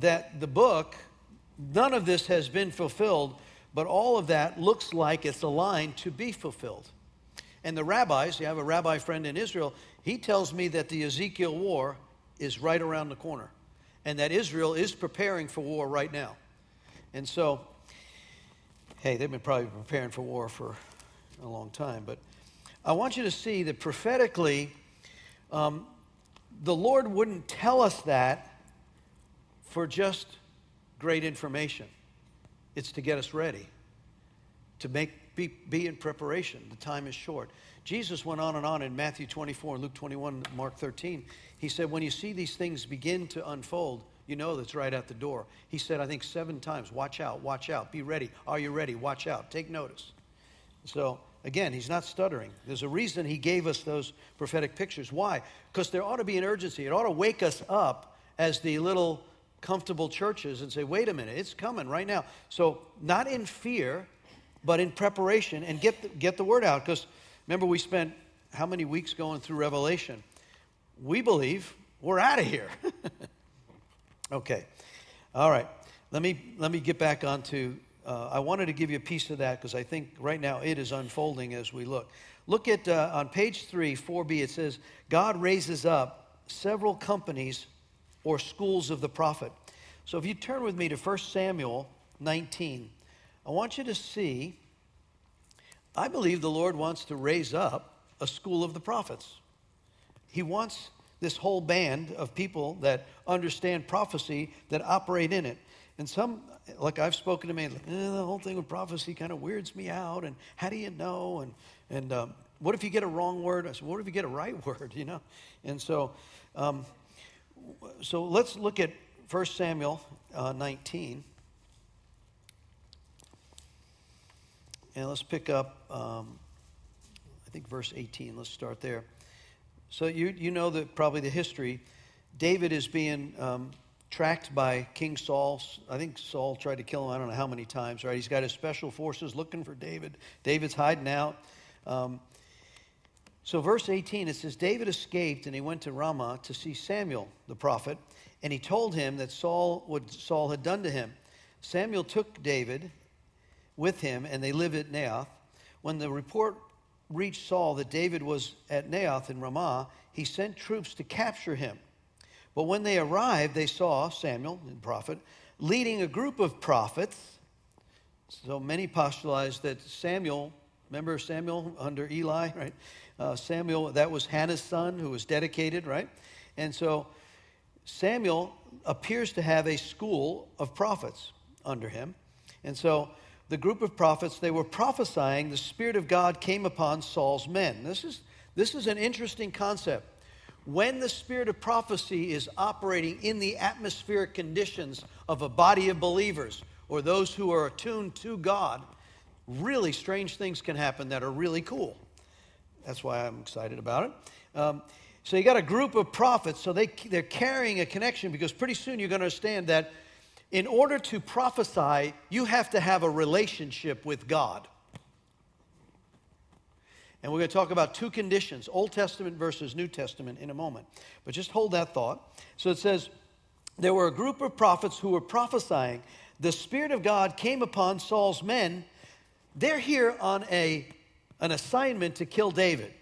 that the book, none of this has been fulfilled, but all of that looks like it's aligned to be fulfilled. And the rabbis, you have a rabbi friend in Israel, he tells me that the Ezekiel war is right around the corner and that Israel is preparing for war right now. And so, hey, they've been probably preparing for war for a long time, but I want you to see that prophetically, um, the Lord wouldn't tell us that for just great information. It's to get us ready, to make, be, be in preparation. The time is short. Jesus went on and on in Matthew 24, Luke 21, Mark 13. He said, When you see these things begin to unfold, you know that's right at the door. He said, I think seven times, watch out, watch out, be ready. Are you ready? Watch out, take notice. So, again, he's not stuttering. There's a reason he gave us those prophetic pictures. Why? Because there ought to be an urgency. It ought to wake us up as the little comfortable churches and say, wait a minute, it's coming right now. So, not in fear, but in preparation and get the, get the word out. Because Remember, we spent how many weeks going through Revelation? We believe we're out of here. okay. All right. Let me, let me get back onto. Uh, I wanted to give you a piece of that because I think right now it is unfolding as we look. Look at uh, on page 3, 4b, it says, God raises up several companies or schools of the prophet. So if you turn with me to 1 Samuel 19, I want you to see I believe the Lord wants to raise up a school of the prophets. He wants this whole band of people that understand prophecy that operate in it. And some, like I've spoken to me, like, eh, the whole thing with prophecy kind of weirds me out. And how do you know? And, and um, what if you get a wrong word? I said, what if you get a right word, you know? And so, um, so let's look at 1 Samuel uh, 19. And let's pick up, um, I think, verse 18. Let's start there. So you, you know that probably the history. David is being um, tracked by King Saul. I think Saul tried to kill him, I don't know how many times, right? He's got his special forces looking for David. David's hiding out. Um, so, verse 18, it says, David escaped and he went to Ramah to see Samuel, the prophet, and he told him that Saul, what Saul had done to him. Samuel took David with him, and they live at Naioth. When the report reached Saul that David was at Naioth in Ramah, he sent troops to capture him. But when they arrived, they saw Samuel, the prophet, leading a group of prophets. So many postulate that Samuel, remember Samuel under Eli, right? Uh, Samuel, that was Hannah's son who was dedicated, right? And so Samuel appears to have a school of prophets under him. And so the group of prophets, they were prophesying, the Spirit of God came upon Saul's men. This is, this is an interesting concept. When the spirit of prophecy is operating in the atmospheric conditions of a body of believers or those who are attuned to God, really strange things can happen that are really cool. That's why I'm excited about it. Um, so you got a group of prophets, so they, they're carrying a connection because pretty soon you're going to understand that in order to prophesy, you have to have a relationship with God. And we're going to talk about two conditions Old Testament versus New Testament in a moment. But just hold that thought. So it says, there were a group of prophets who were prophesying. The Spirit of God came upon Saul's men. They're here on a, an assignment to kill David.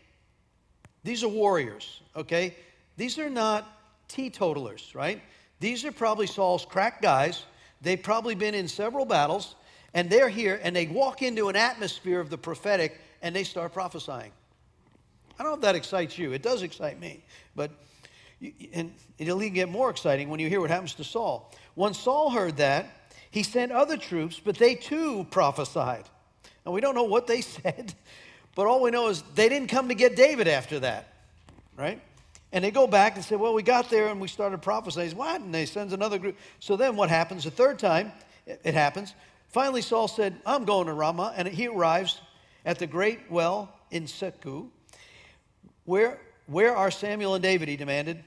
These are warriors, okay? These are not teetotalers, right? These are probably Saul's crack guys. They've probably been in several battles, and they're here, and they walk into an atmosphere of the prophetic, and they start prophesying. I don't know if that excites you. It does excite me, but and it'll even get more exciting when you hear what happens to Saul. When Saul heard that, he sent other troops, but they too prophesied. And we don't know what they said, but all we know is they didn't come to get David after that, right? And they go back and say, Well, we got there and we started prophesying. What? And they sends another group. So then what happens? The third time it happens. Finally, Saul said, I'm going to Ramah. And he arrives at the great well in Seku. Where, where are Samuel and David? He demanded.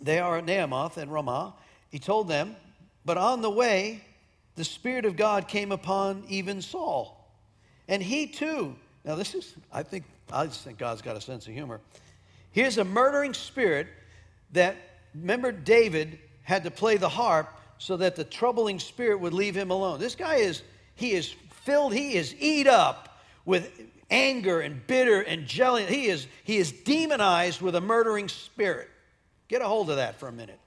They are at Naioth and Ramah. He told them, but on the way, the Spirit of God came upon even Saul. And he too, now this is, I think, I just think God's got a sense of humor. Here's a murdering spirit that, remember, David had to play the harp so that the troubling spirit would leave him alone. This guy is, he is filled, he is eat up with anger and bitter and jealousy. He is, he is demonized with a murdering spirit. Get a hold of that for a minute,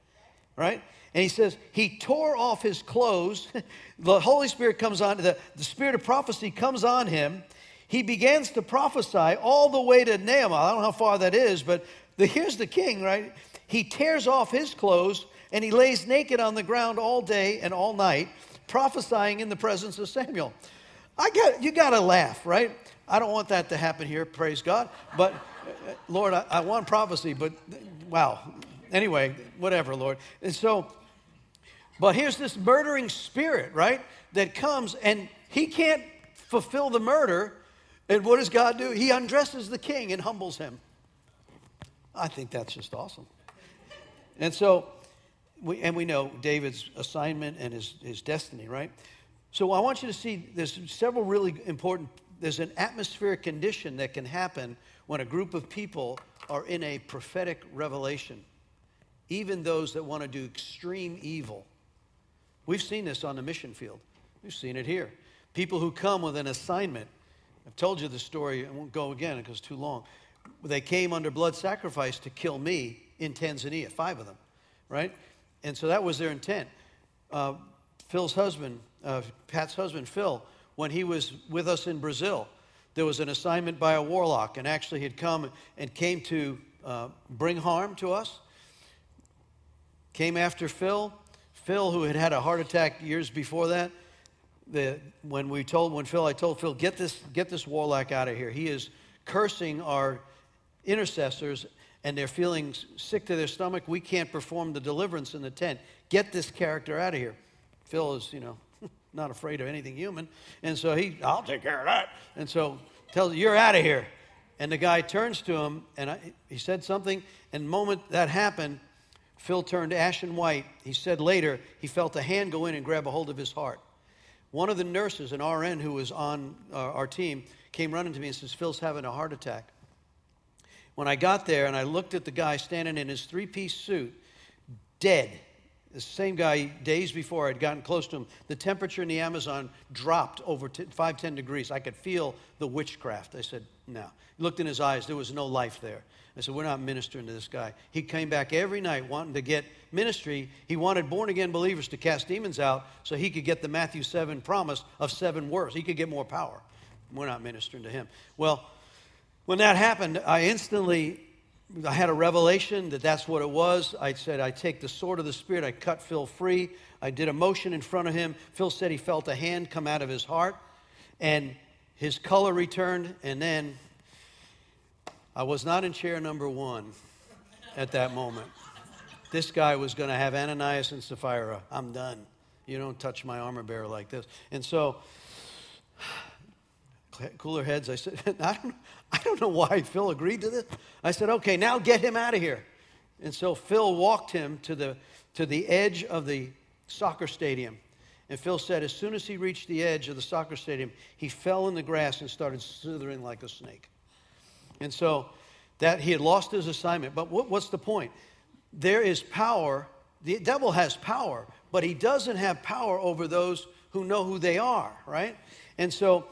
right? And he says, He tore off his clothes. the Holy Spirit comes on, the, the spirit of prophecy comes on him. He begins to prophesy all the way to Naaman. I don't know how far that is, but the, here's the king, right? He tears off his clothes and he lays naked on the ground all day and all night, prophesying in the presence of Samuel. I got you got to laugh, right? I don't want that to happen here, praise God. But Lord, I, I want prophecy, but wow, Anyway, whatever, Lord. And so, but here's this murdering spirit, right? That comes and he can't fulfill the murder. And what does God do? He undresses the king and humbles him. I think that's just awesome. And so, we, and we know David's assignment and his, his destiny, right? So I want you to see there's several really important, there's an atmospheric condition that can happen when a group of people are in a prophetic revelation even those that want to do extreme evil. We've seen this on the mission field. We've seen it here. People who come with an assignment. I've told you the story, I won't go again because it's too long. They came under blood sacrifice to kill me in Tanzania, five of them, right? And so that was their intent. Uh, Phil's husband, uh, Pat's husband, Phil, when he was with us in Brazil, there was an assignment by a warlock, and actually had come and came to uh, bring harm to us came after Phil. Phil, who had had a heart attack years before that, the, when we told, when Phil, I told Phil, get this, get this warlock out of here. He is cursing our intercessors and they're feeling sick to their stomach. We can't perform the deliverance in the tent. Get this character out of here. Phil is, you know, not afraid of anything human. And so he, I'll take care of that. And so tells, you're out of here. And the guy turns to him and I, he said something. And the moment that happened, Phil turned ashen white. He said later he felt a hand go in and grab a hold of his heart. One of the nurses, an RN who was on uh, our team, came running to me and says, Phil's having a heart attack. When I got there and I looked at the guy standing in his three piece suit, dead, the same guy days before I'd gotten close to him, the temperature in the Amazon dropped over 5, 10 degrees. I could feel the witchcraft. I said, no. Looked in his eyes, there was no life there. I said, We're not ministering to this guy. He came back every night wanting to get ministry. He wanted born again believers to cast demons out so he could get the Matthew 7 promise of seven words. He could get more power. We're not ministering to him. Well, when that happened, I instantly I had a revelation that that's what it was. I said, I take the sword of the Spirit, I cut Phil free. I did a motion in front of him. Phil said he felt a hand come out of his heart, and his color returned, and then I was not in chair number one at that moment. This guy was going to have Ananias and Sapphira. I'm done. You don't touch my armor bearer like this. And so, cooler heads, I said, I don't, I don't know why Phil agreed to this. I said, okay, now get him out of here. And so Phil walked him to the, to the edge of the soccer stadium. And Phil said, as soon as he reached the edge of the soccer stadium, he fell in the grass and started slithering like a snake. And so that he had lost his assignment. But what, what's the point? There is power the devil has power, but he doesn't have power over those who know who they are, right? And so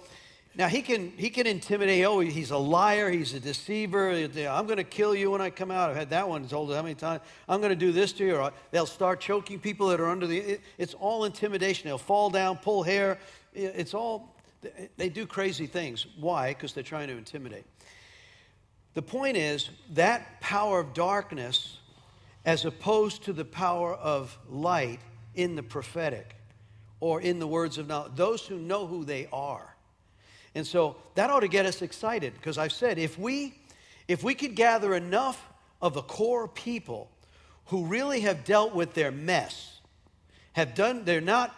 now he can he can intimidate. Oh, he's a liar. He's a deceiver. I'm going to kill you when I come out. I've had that one told how many times. I'm going to do this to you. Or they'll start choking people that are under the. It, it's all intimidation. They'll fall down, pull hair. It's all. They do crazy things. Why? Because they're trying to intimidate. The point is that power of darkness, as opposed to the power of light in the prophetic, or in the words of knowledge, those who know who they are. And so that ought to get us excited because I've said if we if we could gather enough of the core people who really have dealt with their mess, have done they're not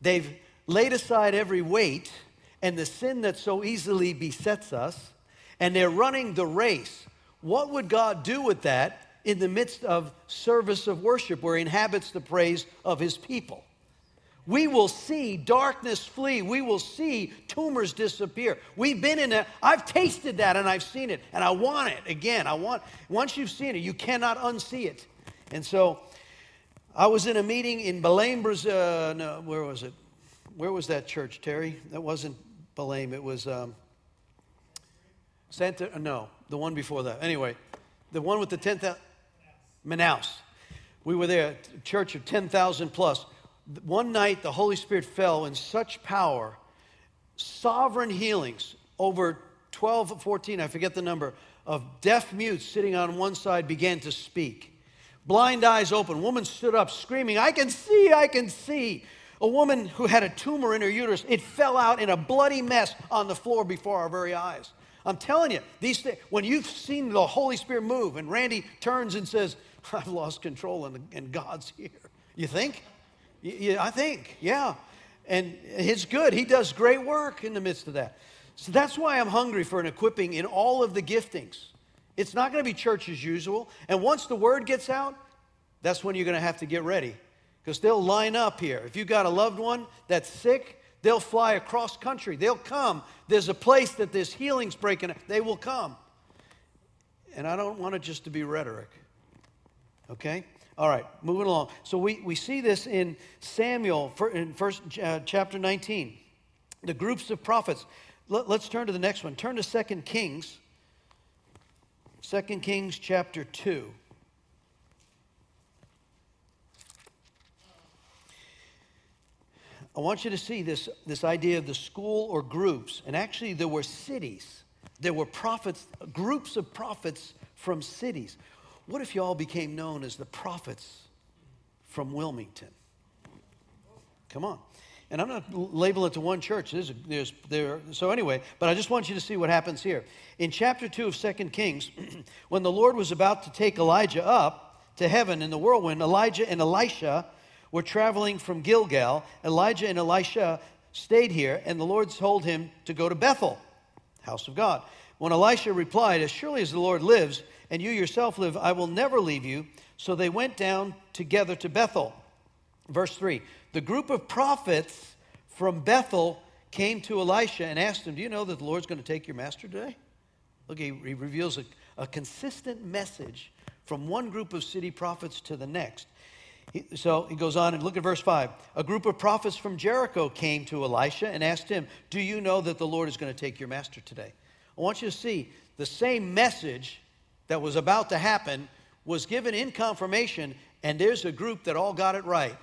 they've laid aside every weight and the sin that so easily besets us and they're running the race. What would God do with that in the midst of service of worship where he inhabits the praise of his people? we will see darkness flee. We will see tumors disappear. We've been in that. I've tasted that and I've seen it and I want it again. I want, once you've seen it, you cannot unsee it. And so I was in a meeting in Belém, Brazil. Uh, no, where was it? Where was that church, Terry? That wasn't Belém. It was um, Santa, uh, no, the one before that. Anyway, the one with the 10,000, Manaus. We were there, church of 10,000 plus. one night the Holy Spirit fell in such power, sovereign healings over 12, 14, I forget the number, of deaf mutes sitting on one side began to speak. Blind eyes open. Woman stood up screaming, I can see, I can see. A woman who had a tumor in her uterus, it fell out in a bloody mess on the floor before our very eyes. I'm telling you, these things, when you've seen the Holy Spirit move and Randy turns and says, I've lost control and, and God's here. You think? Yeah, I think, yeah. And it's good. He does great work in the midst of that. So that's why I'm hungry for an equipping in all of the giftings. It's not going to be church as usual. And once the word gets out, that's when you're going to have to get ready because they'll line up here. If you've got a loved one that's sick, they'll fly across country. They'll come. There's a place that this healing's breaking. They will come. And I don't want it just to be rhetoric. Okay? All right, moving along. So we, we see this in Samuel in first uh, chapter 19. The groups of prophets. Let, us turn to the next one. Turn to Second Kings. Second Kings chapter 2. I want you to see this, this idea of the school or groups. And actually, there were cities. There were prophets, groups of prophets from cities. What if you all became known as the prophets from Wilmington? Come on. And I'm not labeling it to one church. There's, there's, there, so anyway, but I just want you to see what happens here. In chapter 2 of 2 Kings, when the Lord was about to take Elijah up to heaven in the whirlwind, Elijah and Elisha were traveling from Gilgal. Elijah and Elisha stayed here, and the Lord told him to go to Bethel, house of God. When Elisha replied, As surely as the Lord lives, and you yourself live, I will never leave you. So they went down together to Bethel. Verse 3 The group of prophets from Bethel came to Elisha and asked him, Do you know that the Lord's going to take your master today? Look, he, he reveals a, a consistent message from one group of city prophets to the next. So he goes on and look at verse 5. A group of prophets from Jericho came to Elisha and asked him, Do you know that the Lord is going to take your master today? I want you to see the same message that was about to happen was given in confirmation, and there's a group that all got it right.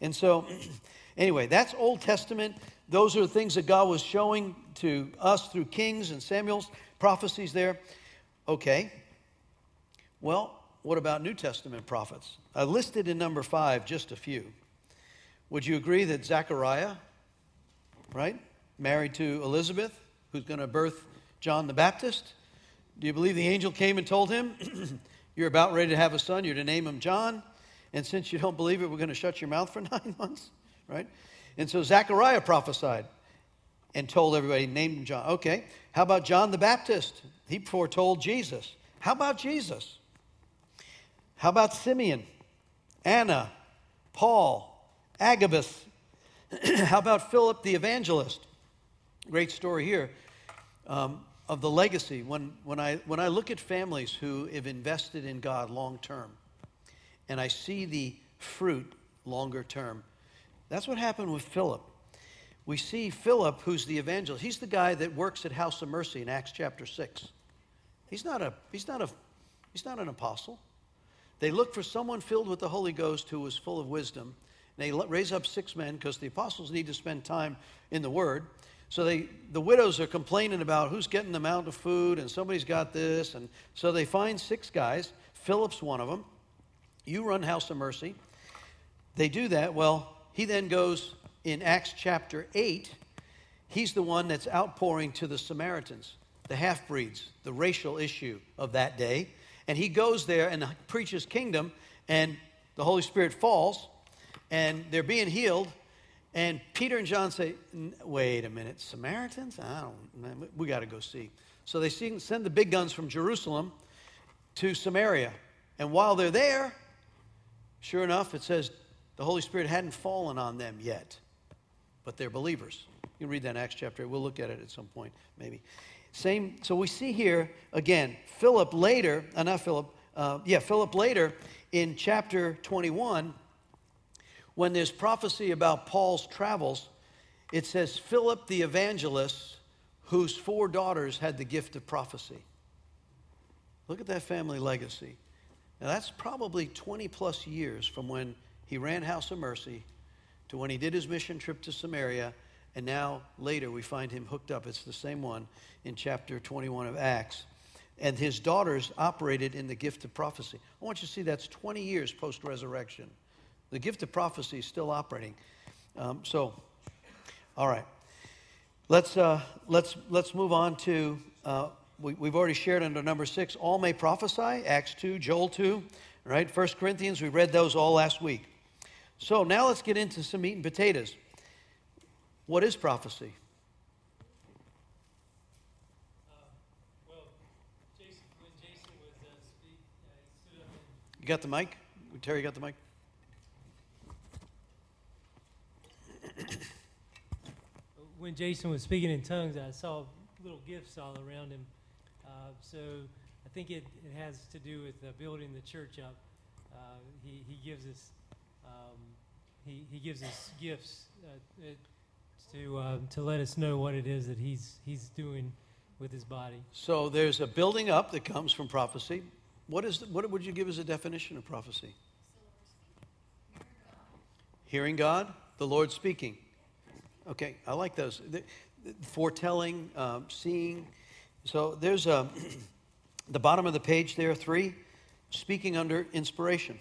And so, anyway, that's Old Testament. Those are the things that God was showing to us through Kings and Samuel's prophecies there. Okay. Well, what about New Testament prophets? I listed in number five just a few. Would you agree that Zechariah, right, married to Elizabeth, who's going to birth John the Baptist? Do you believe the angel came and told him, You're about ready to have a son, you're to name him John? And since you don't believe it, we're going to shut your mouth for nine months, right? And so Zechariah prophesied and told everybody, named him John. Okay, how about John the Baptist? He foretold Jesus. How about Jesus? How about Simeon, Anna, Paul, Agabus? how about Philip the evangelist? Great story here. Um, of the legacy. When, when, I, when I look at families who have invested in God long term, and I see the fruit longer term. That's what happened with Philip. We see Philip, who's the evangelist. He's the guy that works at House of Mercy in Acts chapter 6. He's not, a, he's not, a, he's not an apostle. They look for someone filled with the Holy Ghost who was full of wisdom. And they raise up six men because the apostles need to spend time in the Word. So they, the widows are complaining about who's getting the amount of food and somebody's got this. And so they find six guys. Philip's one of them. You run House of Mercy. They do that. Well, he then goes in Acts chapter 8. He's the one that's outpouring to the Samaritans, the half breeds, the racial issue of that day. And he goes there and preaches kingdom, and the Holy Spirit falls, and they're being healed. And Peter and John say, wait a minute, Samaritans? I don't, we got to go see. So they send the big guns from Jerusalem to Samaria. And while they're there, sure enough, it says the Holy Spirit hadn't fallen on them yet, but they're believers. You can read that in Acts chapter. We'll look at it at some point, maybe. Same. So we see here again, Philip later, uh, not Philip, uh, yeah, Philip later in chapter 21 when there's prophecy about Paul's travels, it says Philip the evangelist, whose four daughters had the gift of prophecy. Look at that family legacy. Now, that's probably 20 plus years from when he ran House of Mercy to when he did his mission trip to Samaria, and now later we find him hooked up. It's the same one in chapter 21 of Acts. And his daughters operated in the gift of prophecy. I want you to see that's 20 years post resurrection. The gift of prophecy is still operating. Um, so, all right. Let's, uh, let's, let's move on to, uh, we, we've already shared under number six, all may prophesy, Acts 2, Joel 2, right? First Corinthians, we read those all last week. So now let's get into some meat and potatoes. What is prophecy? Uh, uh, you got the mic? Terry got the mic? when Jason was speaking in tongues, I saw little gifts all around him. Uh, so I think it, it has to do with uh, building the church up. Uh, he, he gives us um, he, he gives us gifts uh, to uh, to let us know what it is that he's he's doing with his body. So there's a building up that comes from prophecy. What is the, what would you give as a definition of prophecy? Hearing God, the Lord speaking. Okay, I like those. The, the foretelling, um, seeing. So there's a, the bottom of the page there, three, speaking under inspiration,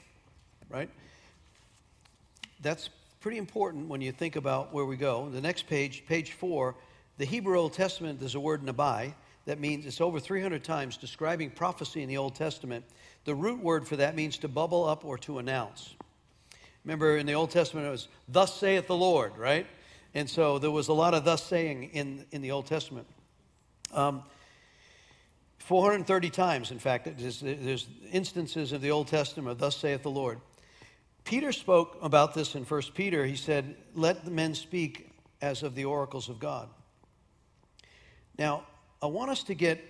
right? That's pretty important when you think about where we go. The next page, page four, the Hebrew Old Testament, there's a word nabai. That means it's over 300 times describing prophecy in the Old Testament. The root word for that means to bubble up or to announce. Remember in the Old Testament, it was, Thus saith the Lord, right? And so there was a lot of thus saying in, in the Old Testament. Um, 430 times, in fact, there's, there's, instances of the Old Testament thus saith the Lord. Peter spoke about this in 1 Peter. He said, Let the men speak as of the oracles of God. Now, I want us to get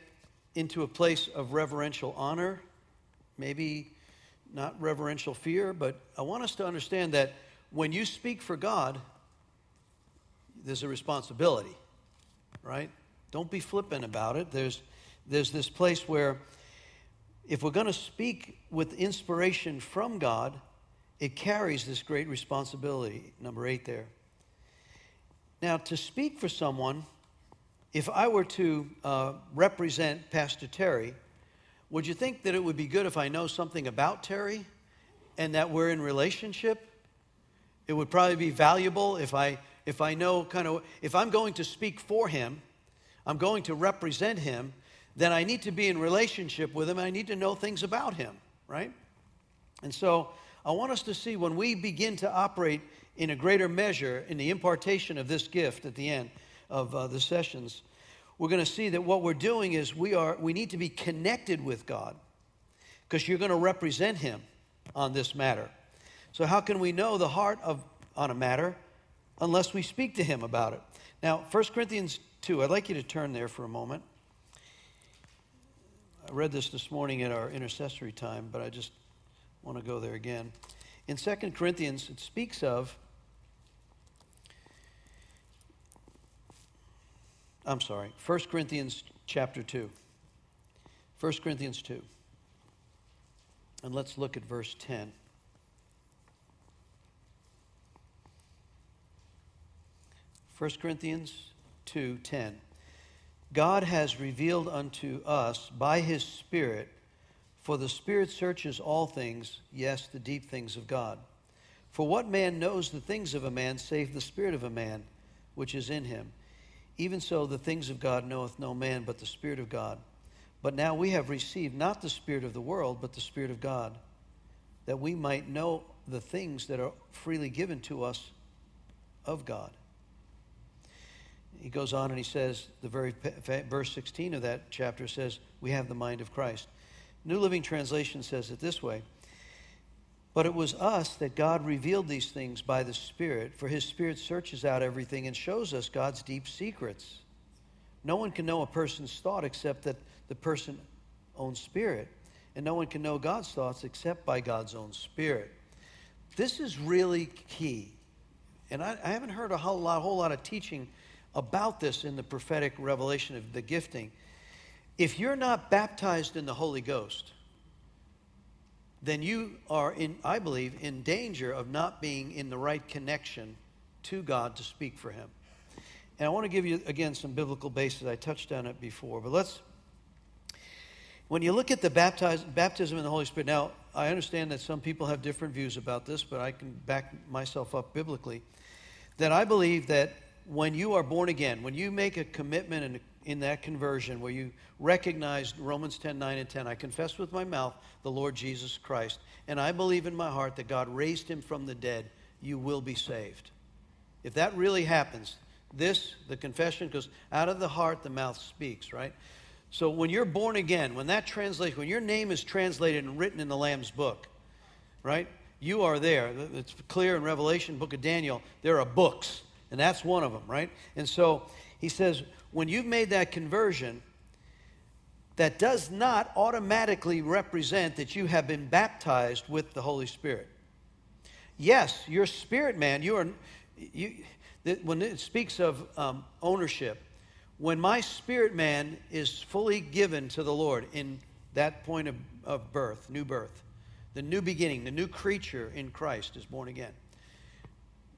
into a place of reverential honor, maybe not reverential fear, but I want us to understand that when you speak for God, there's a responsibility, right? Don't be flippant about it. There's, there's this place where if we're going to speak with inspiration from God, it carries this great responsibility. Number eight there. Now, to speak for someone, if I were to uh, represent Pastor Terry, would you think that it would be good if I know something about Terry and that we're in relationship? It would probably be valuable if I if I know kind of if I'm going to speak for him, I'm going to represent him, then I need to be in relationship with him. I need to know things about him, right? And so I want us to see when we begin to operate in a greater measure in the impartation of this gift at the end of uh, the sessions we're going to see that what we're doing is we are we need to be connected with God because you're going to represent him on this matter. So how can we know the heart of on a matter unless we speak to him about it? Now, 1 Corinthians 2, I'd like you to turn there for a moment. I read this this morning at our intercessory time, but I just want to go there again. In 2 Corinthians, it speaks of, I'm sorry, 1 Corinthians chapter 2. 1 Corinthians 2. And let's look at verse 10. First Corinthians 2:10 God has revealed unto us by his spirit for the spirit searches all things yes the deep things of God for what man knows the things of a man save the spirit of a man which is in him even so the things of God knoweth no man but the spirit of God but now we have received not the Spirit of the world, but the Spirit of God, that we might know the things that are freely given to us of God. He goes on and he says, the very verse 16 of that chapter says, We have the mind of Christ. New Living Translation says it this way But it was us that God revealed these things by the Spirit, for his Spirit searches out everything and shows us God's deep secrets. No one can know a person's thought except that the person's own spirit. And no one can know God's thoughts except by God's own spirit. This is really key. And I, I haven't heard a whole lot, whole lot of teaching about this in the prophetic revelation of the gifting. If you're not baptized in the Holy Ghost, then you are in, I believe, in danger of not being in the right connection to God to speak for Him. And I want to give you, again, some biblical basis. I touched on it before, but let's when you look at the baptize, baptism in the Holy Spirit, now I understand that some people have different views about this, but I can back myself up biblically. That I believe that when you are born again, when you make a commitment in, in that conversion where you recognize Romans 10 9 and 10, I confess with my mouth the Lord Jesus Christ, and I believe in my heart that God raised him from the dead, you will be saved. If that really happens, this, the confession, goes out of the heart, the mouth speaks, right? So when you're born again, when that translation, when your name is translated and written in the Lamb's book, right? You are there. It's clear in Revelation, book of Daniel, there are books, and that's one of them, right? And so he says, when you've made that conversion, that does not automatically represent that you have been baptized with the Holy Spirit. Yes, your spirit man, you are, you, when it speaks of um, ownership, when my spirit man is fully given to the Lord in that point of, of birth, new birth, the new beginning, the new creature in Christ is born again.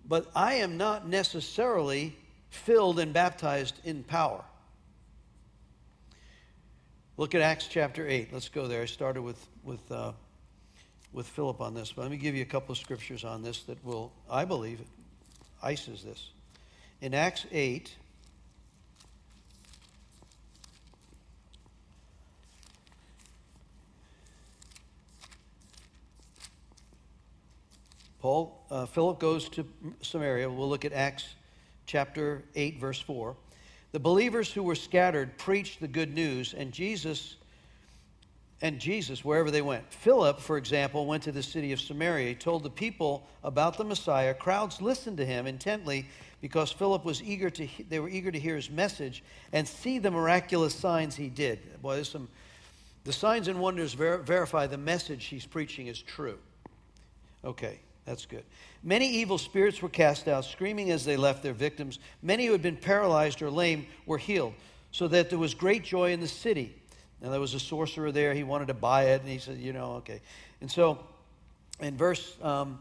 But I am not necessarily filled and baptized in power. Look at Acts chapter 8. Let's go there. I started with, with, uh, with Philip on this, but let me give you a couple of scriptures on this that will, I believe, ices this. In Acts 8, Paul, uh, Philip goes to Samaria. We'll look at Acts chapter 8, verse 4. The believers who were scattered preached the good news, and Jesus, and Jesus, wherever they went. Philip, for example, went to the city of Samaria. He told the people about the Messiah. Crowds listened to him intently because Philip was eager to, they were eager to hear his message and see the miraculous signs he did. Boy, there's some, the signs and wonders ver- verify the message he's preaching is true. Okay. That's good. Many evil spirits were cast out, screaming as they left their victims. Many who had been paralyzed or lame were healed, so that there was great joy in the city. Now, there was a sorcerer there. He wanted to buy it, and he said, you know, okay. And so, in verse, um,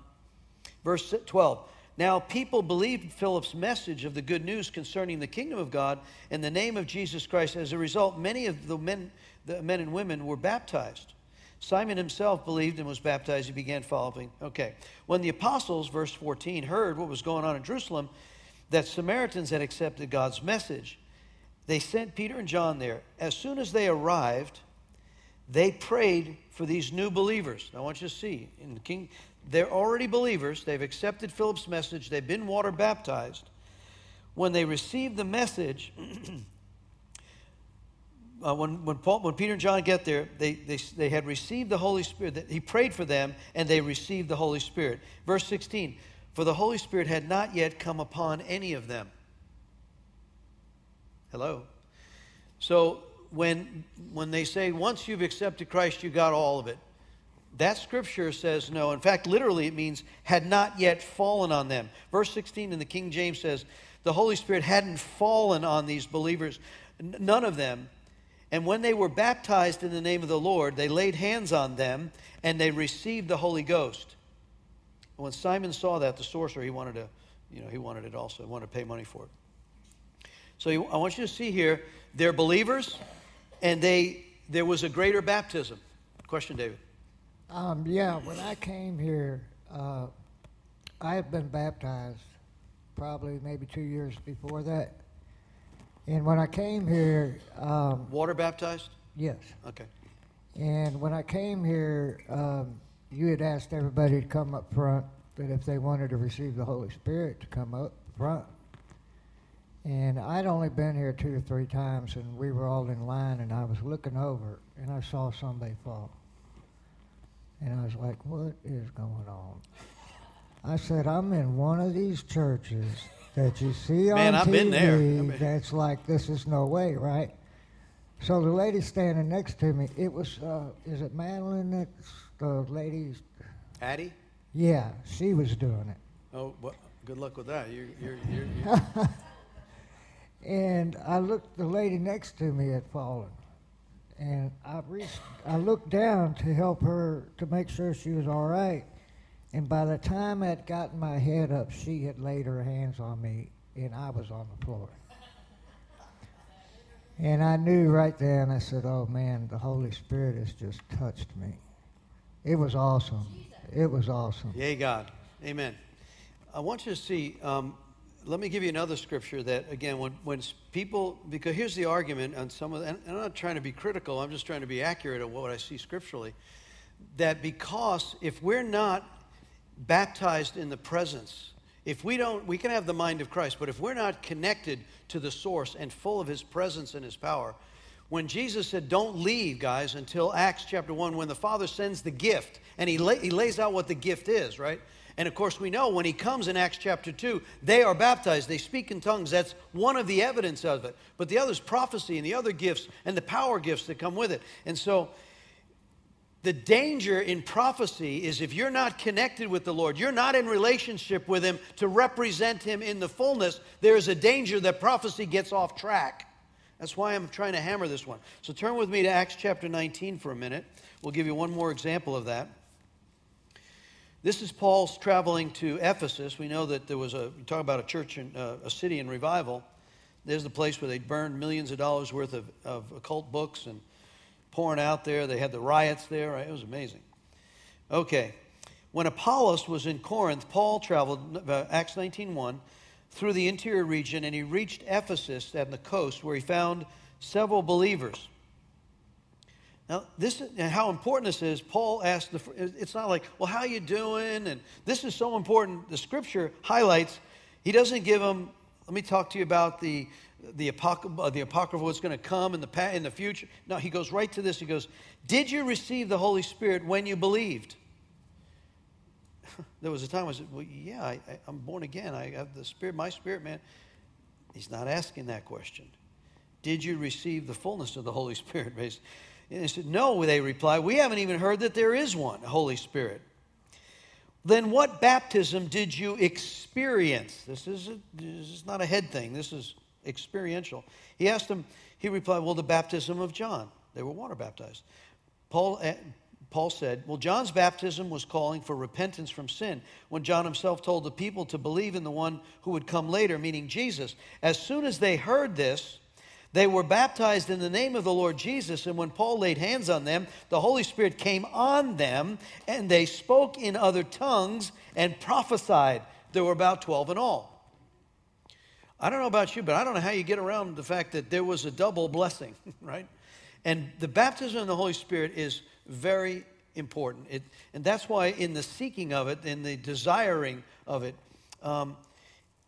verse 12, now people believed Philip's message of the good news concerning the kingdom of God and the name of Jesus Christ. As a result, many of the men, the men and women were baptized. Simon himself believed and was baptized. He began following. Okay. When the apostles, verse 14, heard what was going on in Jerusalem, that Samaritans had accepted God's message, they sent Peter and John there. As soon as they arrived, they prayed for these new believers. I want you to see, in the king, they're already believers. They've accepted Philip's message. They've been water baptized. When they received the message, uh, when, when, Paul, when Peter and John get there, they, they, they had received the Holy Spirit. He prayed for them, and they received the Holy Spirit. Verse 16 For the Holy Spirit had not yet come upon any of them. Hello? So when, when they say, once you've accepted Christ, you got all of it, That scripture says no. In fact, literally, it means had not yet fallen on them. Verse 16 in the King James says, the Holy Spirit hadn't fallen on these believers, none of them. And when they were baptized in the name of the Lord, they laid hands on them and they received the Holy Ghost. And when Simon saw that, the sorcerer, he wanted to, you know, he wanted it also. He wanted to pay money for it. So I want you to see here, they're believers, and they there was a greater baptism. Question, David. Um, yeah, when I came here, uh, I had been baptized probably maybe two years before that. And when I came here, um, water baptized? Yes. Okay. And when I came here, um, you had asked everybody to come up front that if they wanted to receive the Holy Spirit to come up front. And I'd only been here two or three times, and we were all in line, and I was looking over, and I saw somebody fall. And I was like, what is going on? I said, I'm in one of these churches that you see on Man, I've TV been there. Been... that's like, this is no way, right? So the lady standing next to me, it was, uh, is it Madeline that's the lady? Addie? Yeah, she was doing it. Oh, well, good luck with that. You're, you're, you're, you're... and I looked, the lady next to me had fallen. And I reached, I looked down to help her to make sure she was all right. And by the time I'd gotten my head up, she had laid her hands on me, and I was on the floor. And I knew right then, I said, Oh man, the Holy Spirit has just touched me. It was awesome. It was awesome. Yay, God. Amen. I want you to see, um, let me give you another scripture that, again, when, when people, because here's the argument on some of, and I'm not trying to be critical, I'm just trying to be accurate on what I see scripturally, that because if we're not baptized in the presence. If we don't, we can have the mind of Christ, but if we're not connected to the source and full of his presence and his power, when Jesus said, Don't leave, guys, until Acts chapter 1, when the Father sends the gift, and he, lay, he lays out what the gift is, right? And of course, we know when he comes in Acts chapter 2, they are baptized, they speak in tongues. That's one of the evidence of it. But the other is prophecy and the other gifts and the power gifts that come with it. And so the danger in prophecy is if you're not connected with the Lord, you're not in relationship with Him to represent Him in the fullness, there is a danger that prophecy gets off track. That's why I'm trying to hammer this one. So turn with me to Acts chapter 19 for a minute. We'll give you one more example of that. This is Paul's traveling to Ephesus. We know that there was a, talk about a church, in, uh, a city in revival. There's the place where they burned millions of dollars worth of, of occult books and pouring out there. They had the riots there. It was amazing. Okay. When Apollos was in Corinth, Paul traveled, uh, Acts 19.1, through the interior region, and he reached Ephesus and the coast, where he found several believers. Now, this and how important this is. Paul asked the. It's not like, well, how you doing? And this is so important. The Scripture highlights. He doesn't give them. Let me talk to you about the the, apoc- uh, the apocrypha what's going to come in the, in the future. No, he goes right to this. He goes, Did you receive the Holy Spirit when you believed? there was a time I said, Well, yeah, I, am born again. I have the Spirit, my Spirit, man. He's not asking that question. Did you receive the fullness of the Holy Spirit? And he said, No, they replied, We haven't even heard that there is one, Holy Spirit. Then what baptism did you experience? This is, a, this is not a head thing. This is experiential. He asked him, he replied, Well, the baptism of John. They were water baptized. Paul, eh, Paul said, Well, John's baptism was calling for repentance from sin when John himself told the people to believe in the one who would come later, meaning Jesus. As soon as they heard this, they were baptized in the name of the Lord Jesus, and when Paul laid hands on them, the Holy Spirit came on them, and they spoke in other tongues and prophesied. There were about 12 in all. I don't know about you, but I don't know how you get around the fact that there was a double blessing, right? And the baptism in the Holy Spirit is very important. It, and that's why, in the seeking of it, in the desiring of it, um,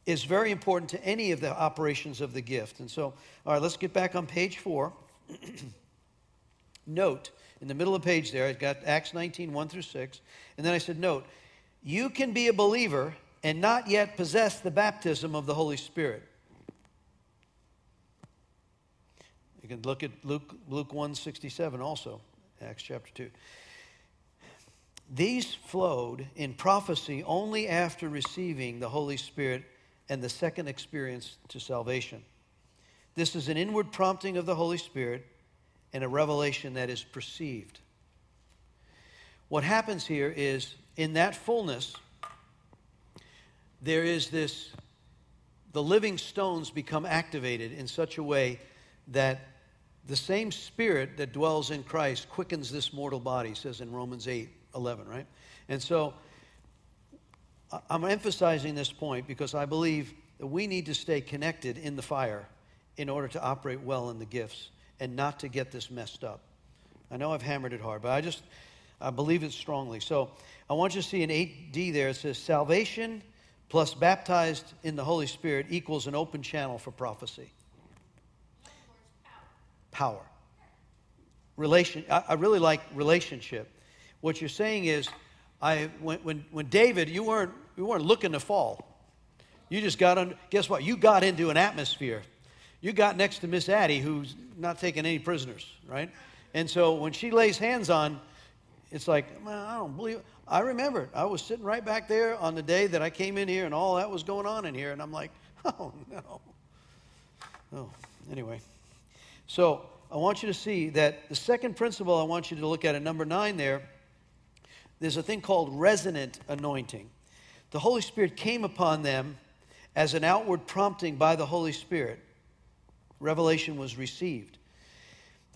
is very important to any of the operations of the gift. And so, all right, let's get back on page four. note, in the middle of the page there, I've got Acts 19, 1 through 6. And then I said, note, you can be a believer and not yet possess the baptism of the Holy Spirit. You can look at Luke, Luke 167 also, Acts chapter 2. these flowed in prophecy only after receiving the Holy Spirit and the second experience to salvation. This is an inward prompting of the Holy Spirit and a revelation that is perceived. What happens here is in that fullness, there is this, the living stones become activated in such a way that the same spirit that dwells in Christ quickens this mortal body, says in Romans 8 11, right? And so I'm emphasizing this point because I believe that we need to stay connected in the fire in order to operate well in the gifts and not to get this messed up. I know I've hammered it hard, but I just I believe it strongly. So I want you to see in 8D there it says salvation plus baptized in the Holy Spirit equals an open channel for prophecy. Power. Relation. I, I really like relationship. What you're saying is, I when when, when David, you weren't you weren't looking to fall. You just got under. Guess what? You got into an atmosphere. You got next to Miss Addie, who's not taking any prisoners, right? And so when she lays hands on, it's like, man, I don't believe. It. I remember I was sitting right back there on the day that I came in here, and all that was going on in here, and I'm like, oh no. Oh, anyway. So I want you to see that the second principle I want you to look at at number nine there, there's a thing called resonant anointing. The Holy Spirit came upon them as an outward prompting by the Holy Spirit. Revelation was received.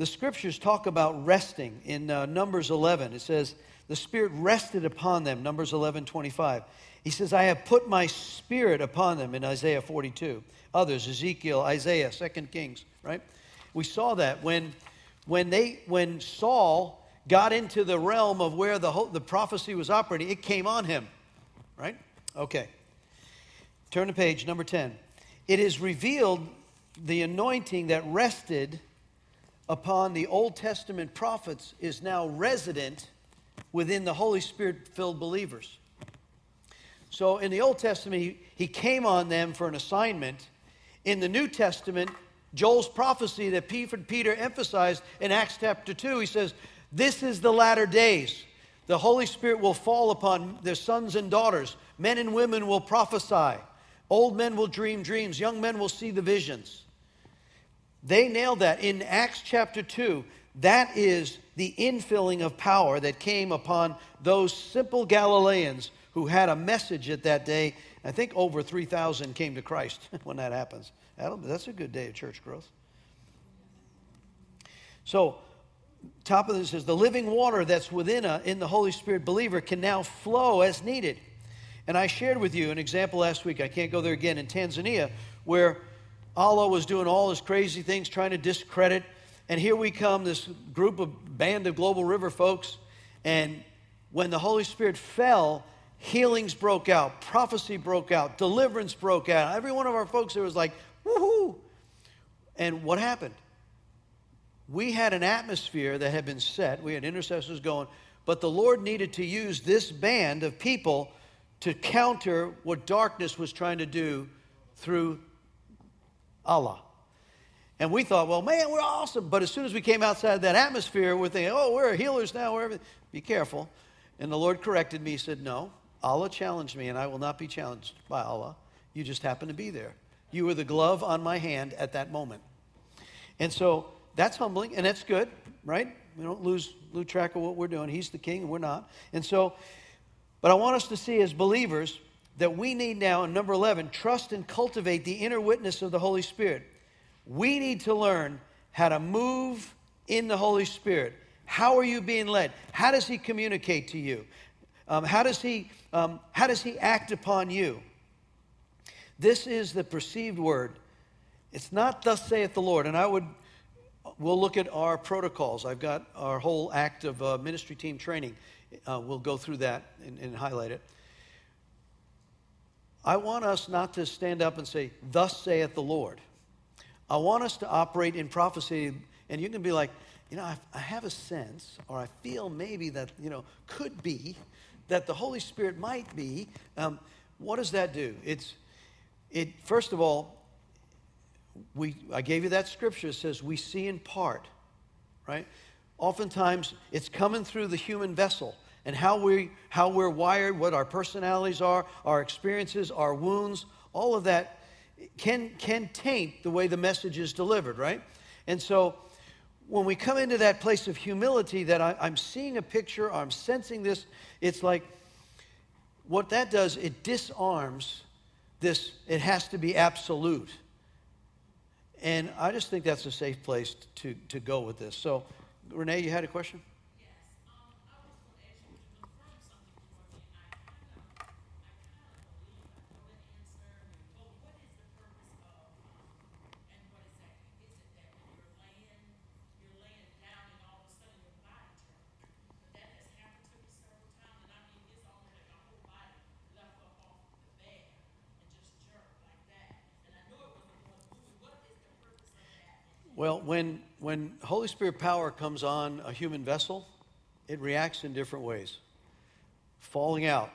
The scriptures talk about resting in uh, Numbers 11. It says, The Spirit rested upon them, Numbers 11 25. He says, I have put my Spirit upon them in Isaiah 42. Others, Ezekiel, Isaiah, Second Kings, right? We saw that when, when, they, when Saul got into the realm of where the, whole, the prophecy was operating, it came on him, right? Okay. Turn to page number 10. It is revealed the anointing that rested upon the Old Testament prophets is now resident within the Holy Spirit filled believers. So in the Old Testament, he, he came on them for an assignment. In the New Testament, Joel's prophecy that Peter emphasized in Acts chapter 2, he says, This is the latter days. The Holy Spirit will fall upon their sons and daughters. Men and women will prophesy. Old men will dream dreams. Young men will see the visions. They nailed that in Acts chapter 2. That is the infilling of power that came upon those simple Galileans who had a message at that day. I think over 3,000 came to Christ when that happens. That's a good day of church growth. So, top of this is the living water that's within a, in the Holy Spirit believer can now flow as needed. And I shared with you an example last week. I can't go there again in Tanzania, where Allah was doing all his crazy things, trying to discredit. And here we come, this group of band of Global River folks. And when the Holy Spirit fell, healings broke out, prophecy broke out, deliverance broke out. Every one of our folks there was like, woohoo. And what happened? We had an atmosphere that had been set, we had intercessors going, but the Lord needed to use this band of people to counter what darkness was trying to do through Allah. And we thought, well, man, we're awesome. But as soon as we came outside that atmosphere, we're thinking, oh, we're healers now. We're Be careful. And the Lord corrected me. He said, no, Allah challenged me, and I will not be challenged by Allah. You just happen to be there. You were the glove on my hand at that moment. And so that's humbling, and that's good, right? We don't lose, lose track of what we're doing. He's the king, and we're not. And so, but I want us to see as believers that we need now, in number 11, trust and cultivate the inner witness of the Holy Spirit. We need to learn how to move in the Holy Spirit. How are you being led? How does He communicate to you? Um, how, does he, um, how does He act upon you? This is the perceived word. It's not thus saith the Lord. And I would, we'll look at our protocols. I've got our whole act of uh, ministry team training. Uh, we'll go through that and, and highlight it. I want us not to stand up and say, Thus saith the Lord. I want us to operate in prophecy, and you can be like, you know, I, have a sense, or I feel maybe that, you know, could be that the Holy Spirit might be. Um, what does that do? It's it, first of all, we, I gave you that scripture that says we see in part, right? Oftentimes it's coming through the human vessel. And how, we, how we're wired, what our personalities are, our experiences, our wounds, all of that can, can taint the way the message is delivered, right? And so when we come into that place of humility, that I, I'm seeing a picture, I'm sensing this, it's like what that does, it disarms this, it has to be absolute. And I just think that's a safe place to, to go with this. So, Renee, you had a question? Well, when, when Holy Spirit power comes on a human vessel, it reacts in different ways. Falling out.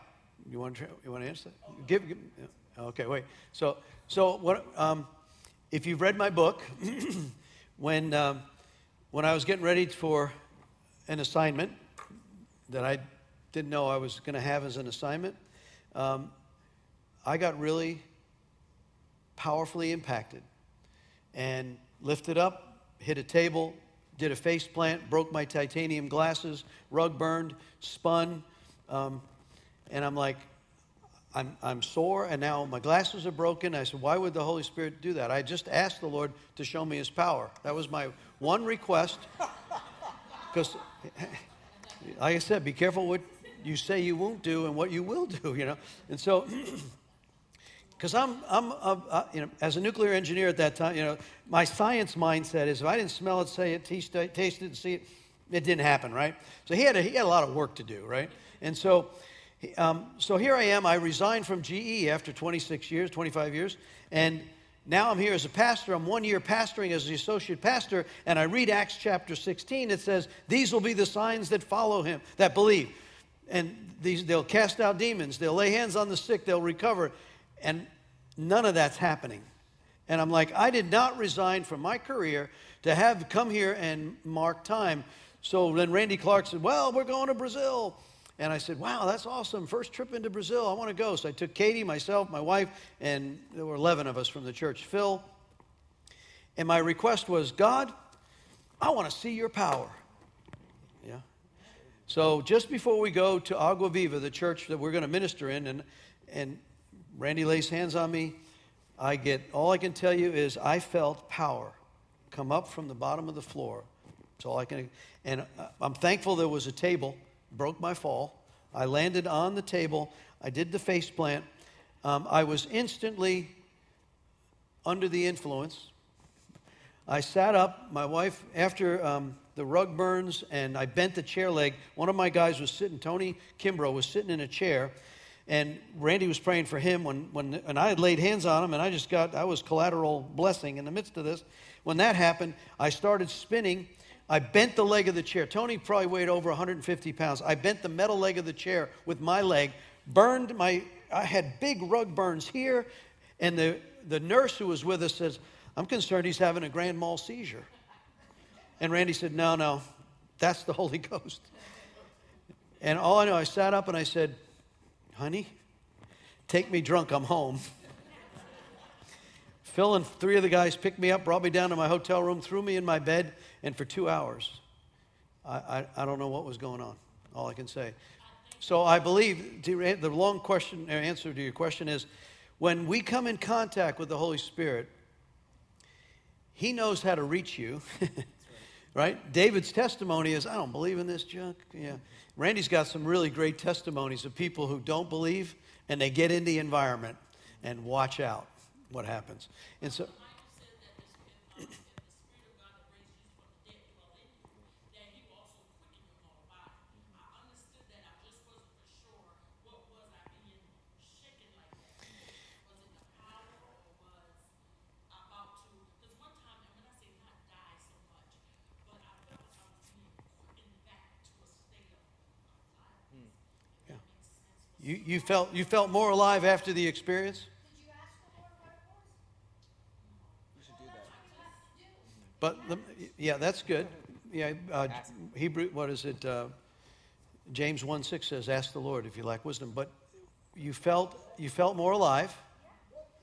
You want to, you want to answer that? Give, give okay, wait. So, so what, um, if you've read my book, when, um, when I was getting ready for an assignment that I didn't know I was going to have as an assignment, um, I got really powerfully impacted. And lifted up, hit a table, did a face plant, broke my titanium glasses, rug burned, spun. Um, and I'm like, I'm, I'm sore, and now my glasses are broken. I said, Why would the Holy Spirit do that? I just asked the Lord to show me his power. That was my one request. Because, like I said, be careful what you say you won't do and what you will do, you know? And so, because I'm, I'm uh, you know, as a nuclear engineer at that time, you know, my science mindset is if I didn't smell it, say it, taste it, taste it, see it, it didn't happen, right? So he had a, he had a lot of work to do, right? And so, um, so here I am. I resigned from GE after 26 years, 25 years, and now I'm here as a pastor. I'm one year pastoring as the associate pastor, and I read Acts chapter 16. It says, "These will be the signs that follow him that believe." And these, they'll cast out demons. They'll lay hands on the sick. They'll recover. And none of that's happening. And I'm like, I did not resign from my career to have come here and mark time. So then Randy Clark said, Well, we're going to Brazil. And I said, Wow, that's awesome. First trip into Brazil. I want to go. So I took Katie, myself, my wife, and there were 11 of us from the church, Phil. And my request was, God, I want to see your power. Yeah. So just before we go to Agua Viva, the church that we're going to minister in, and, and Randy lays hands on me. I get, all I can tell you is I felt power come up from the bottom of the floor. That's all I can, and I'm thankful there was a table, broke my fall. I landed on the table. I did the face plant. Um, I was instantly under the influence. I sat up. My wife, after um, the rug burns and I bent the chair leg, one of my guys was sitting, Tony Kimbrough was sitting in a chair and Randy was praying for him when, when and I had laid hands on him, and I just got, I was collateral blessing in the midst of this. When that happened, I started spinning. I bent the leg of the chair. Tony probably weighed over 150 pounds. I bent the metal leg of the chair with my leg, burned my, I had big rug burns here, and the, the nurse who was with us says, I'm concerned he's having a grand mal seizure. And Randy said, No, no, that's the Holy Ghost. And all I know, I sat up and I said, honey, take me drunk, I'm home. Phil and three of the guys picked me up, brought me down to my hotel room, threw me in my bed, and for two hours, I, I, I don't know what was going on. All I can say. So I believe the long question uh, answer to your question is when we come in contact with the Holy Spirit, He knows how to reach you. right? David's testimony is, I don't believe in this junk. Yeah. Randy's got some really great testimonies of people who don't believe and they get in the environment and watch out what happens. And so. You, you, felt, you felt more alive after the experience? But the, yeah, that's good. Yeah, uh, Hebrew. What is it? Uh, James 1 6 says, Ask the Lord if you lack wisdom. But you felt, you felt more alive,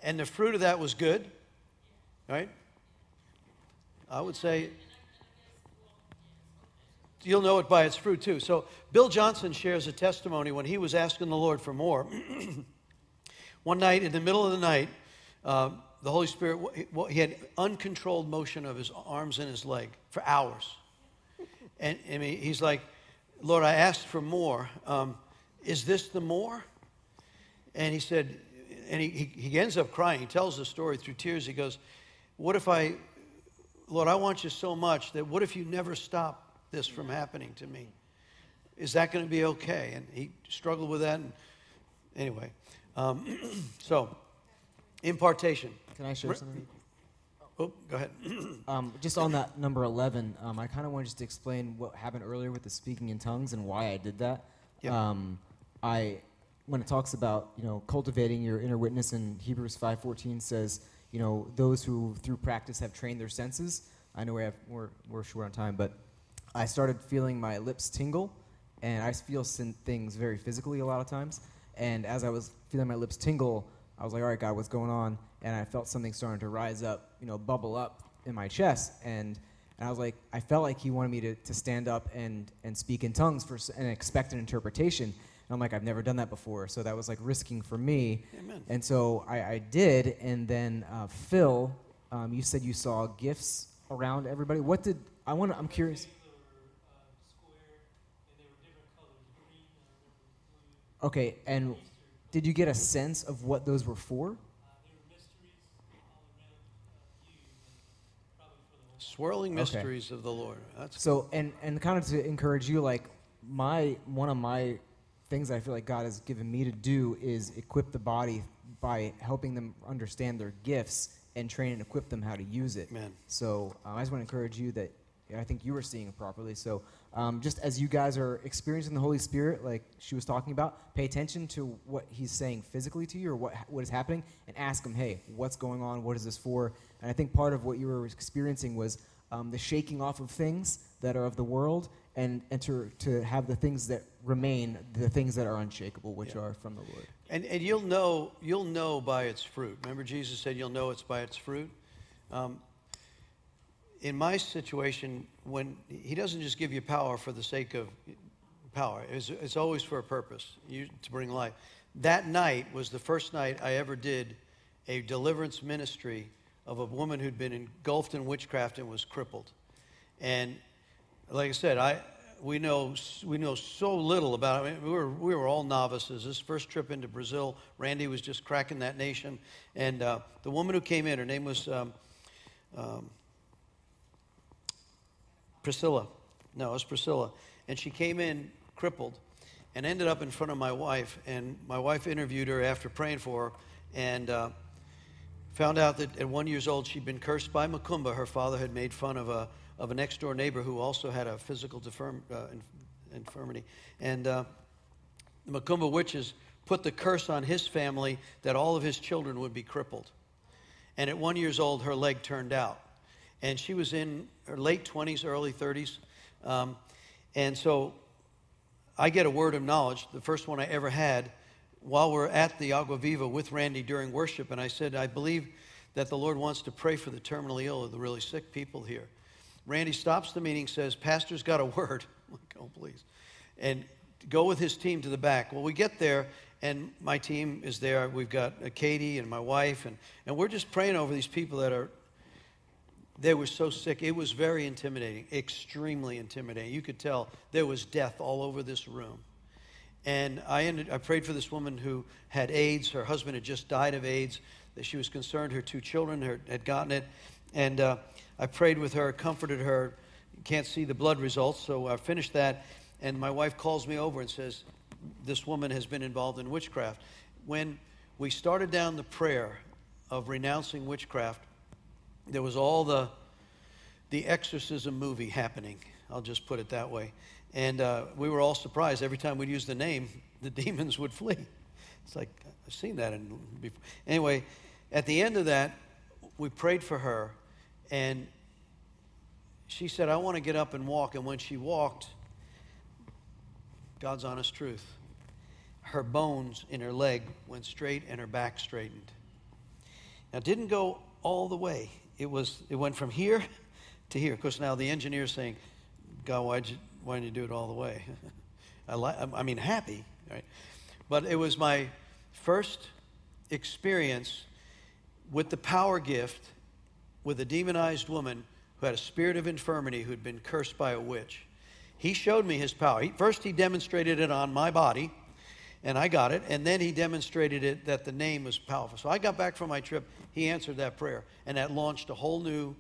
and the fruit of that was good, right? I would say you'll know it by its fruit too. So Bill Johnson shares a testimony when he was asking the Lord for more. One night, in the middle of the night, uh, the Holy Spirit, he had uncontrolled motion of his arms and his leg for hours. And I mean, he's like, Lord, I asked for more. Um, is this the more? And he said, and he, he, he ends up crying. He tells the story through tears. He goes, What if I, Lord, I want you so much that what if you never stop this from happening to me? Is that going to be okay? And he struggled with that. And anyway, um, so impartation. Can I share something? Oh, go ahead. um, just on that number 11, um, I kind of wanted just to explain what happened earlier with the speaking in tongues and why I did that. Yep. Um, I, when it talks about, you know, cultivating your inner witness in Hebrews 5.14 says, you know, those who through practice have trained their senses. I know we have, we're, we're short on time, but I started feeling my lips tingle, and I feel things very physically a lot of times. And as I was feeling my lips tingle, I was like, all right, God, what's going on? And I felt something starting to rise up, you know, bubble up in my chest. And, and I was like, I felt like he wanted me to, to stand up and, and speak in tongues for and expect an interpretation. And I'm like, I've never done that before. So that was like risking for me. Amen. And so I, I did. And then uh, Phil, um, you said you saw gifts around everybody. What did, I want to, I'm curious. Okay, and did you get a sense of what those were for? Swirling mysteries okay. of the Lord. That's so, and and kind of to encourage you, like my one of my things I feel like God has given me to do is equip the body by helping them understand their gifts and train and equip them how to use it. Amen. So uh, I just want to encourage you that I think you were seeing it properly. So um, just as you guys are experiencing the Holy Spirit, like she was talking about, pay attention to what He's saying physically to you or what what is happening, and ask Him, "Hey, what's going on? What is this for?" And I think part of what you were experiencing was um, the shaking off of things that are of the world, and and to to have the things that remain, the things that are unshakable, which yeah. are from the Lord. And and you'll know you'll know by its fruit. Remember, Jesus said, "You'll know it's by its fruit." Um, in my situation, when he doesn't just give you power for the sake of power, it's, it's always for a purpose you, to bring life. That night was the first night I ever did a deliverance ministry of a woman who'd been engulfed in witchcraft and was crippled. And like I said, I, we, know, we know so little about it. I mean, we, were, we were all novices. This first trip into Brazil, Randy was just cracking that nation. And uh, the woman who came in, her name was. Um, um, Priscilla. No, it was Priscilla. And she came in crippled and ended up in front of my wife. And my wife interviewed her after praying for her and uh, found out that at one years old she'd been cursed by Macumba. Her father had made fun of a, of a next door neighbor who also had a physical deform, uh, infirmity. And uh, the Macumba witches put the curse on his family that all of his children would be crippled. And at one years old, her leg turned out and she was in her late 20s, early 30s. Um, and so I get a word of knowledge, the first one I ever had, while we're at the Agua Viva with Randy during worship. And I said, I believe that the Lord wants to pray for the terminally ill or the really sick people here. Randy stops the meeting, says, Pastor's got a word. I'm like, oh, please. And go with his team to the back. Well, we get there, and my team is there. We've got Katie and my wife, and, and we're just praying over these people that are they were so sick. It was very intimidating, extremely intimidating. You could tell there was death all over this room. And I, ended, I prayed for this woman who had AIDS. Her husband had just died of AIDS. That she was concerned. Her two children had gotten it. And uh, I prayed with her, comforted her. Can't see the blood results, so I finished that. And my wife calls me over and says, This woman has been involved in witchcraft. When we started down the prayer of renouncing witchcraft, there was all the the exorcism movie happening. I'll just put it that way. And uh, we were all surprised every time we'd use the name, the demons would flee. It's like I've seen that. In, before. Anyway, at the end of that, we prayed for her, and she said, "I want to get up and walk." And when she walked, God's honest truth. Her bones in her leg went straight and her back straightened. Now, it didn't go all the way. It was. It went from here to here. Of course, now the engineer's saying, "God, why'd you why didn't you do it all the way?" I. I mean, happy, right? But it was my first experience with the power gift with a demonized woman who had a spirit of infirmity who had been cursed by a witch. He showed me his power. He, first, he demonstrated it on my body, and I got it. And then he demonstrated it that the name was powerful. So I got back from my trip. He answered that prayer, and that launched a whole new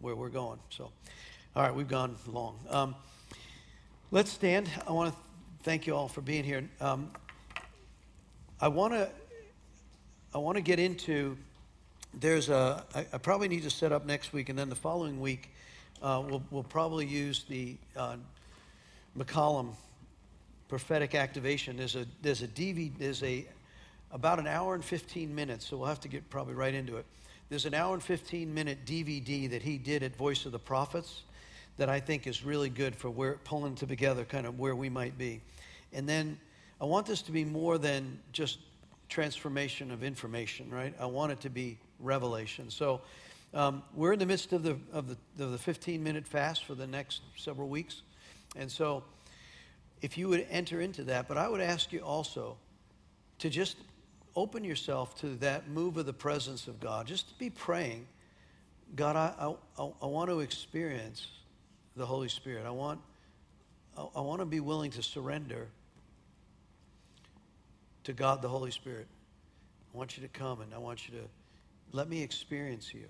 where we're going. So, all right, we've gone long. Um, let's stand. I want to thank you all for being here. Um, I want to I want to get into there's a I, I probably need to set up next week, and then the following week uh, we'll we'll probably use the uh, McCollum prophetic activation. There's a there's a DVD there's a about an hour and 15 minutes, so we'll have to get probably right into it. There's an hour and 15 minute DVD that he did at Voice of the Prophets that I think is really good for where pulling together kind of where we might be. And then I want this to be more than just transformation of information, right? I want it to be revelation. So um, we're in the midst of the, of the, of the 15 minute fast for the next several weeks. And so if you would enter into that, but I would ask you also to just open yourself to that move of the presence of God. Just to be praying, God, I, I, I want to experience the Holy Spirit. I want, I, I want to be willing to surrender to God the Holy Spirit. I want you to come and I want you to let me experience you.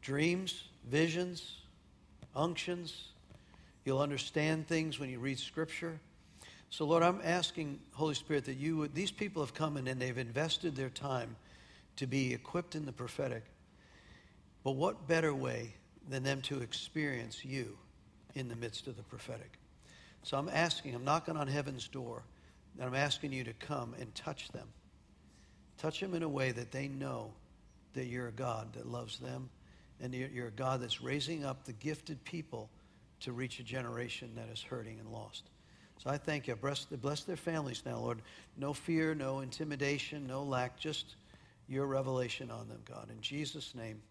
Dreams, visions, unctions. You'll understand things when you read Scripture. So, Lord, I'm asking, Holy Spirit, that you would, these people have come in and they've invested their time to be equipped in the prophetic. But what better way than them to experience you in the midst of the prophetic? So I'm asking, I'm knocking on heaven's door. And I'm asking you to come and touch them. Touch them in a way that they know that you're a God that loves them and you're a God that's raising up the gifted people to reach a generation that is hurting and lost. So I thank you. Bless, bless their families now, Lord. No fear, no intimidation, no lack, just your revelation on them, God. In Jesus' name,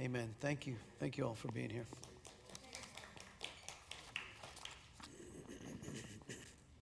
amen. Thank you. Thank you all for being here.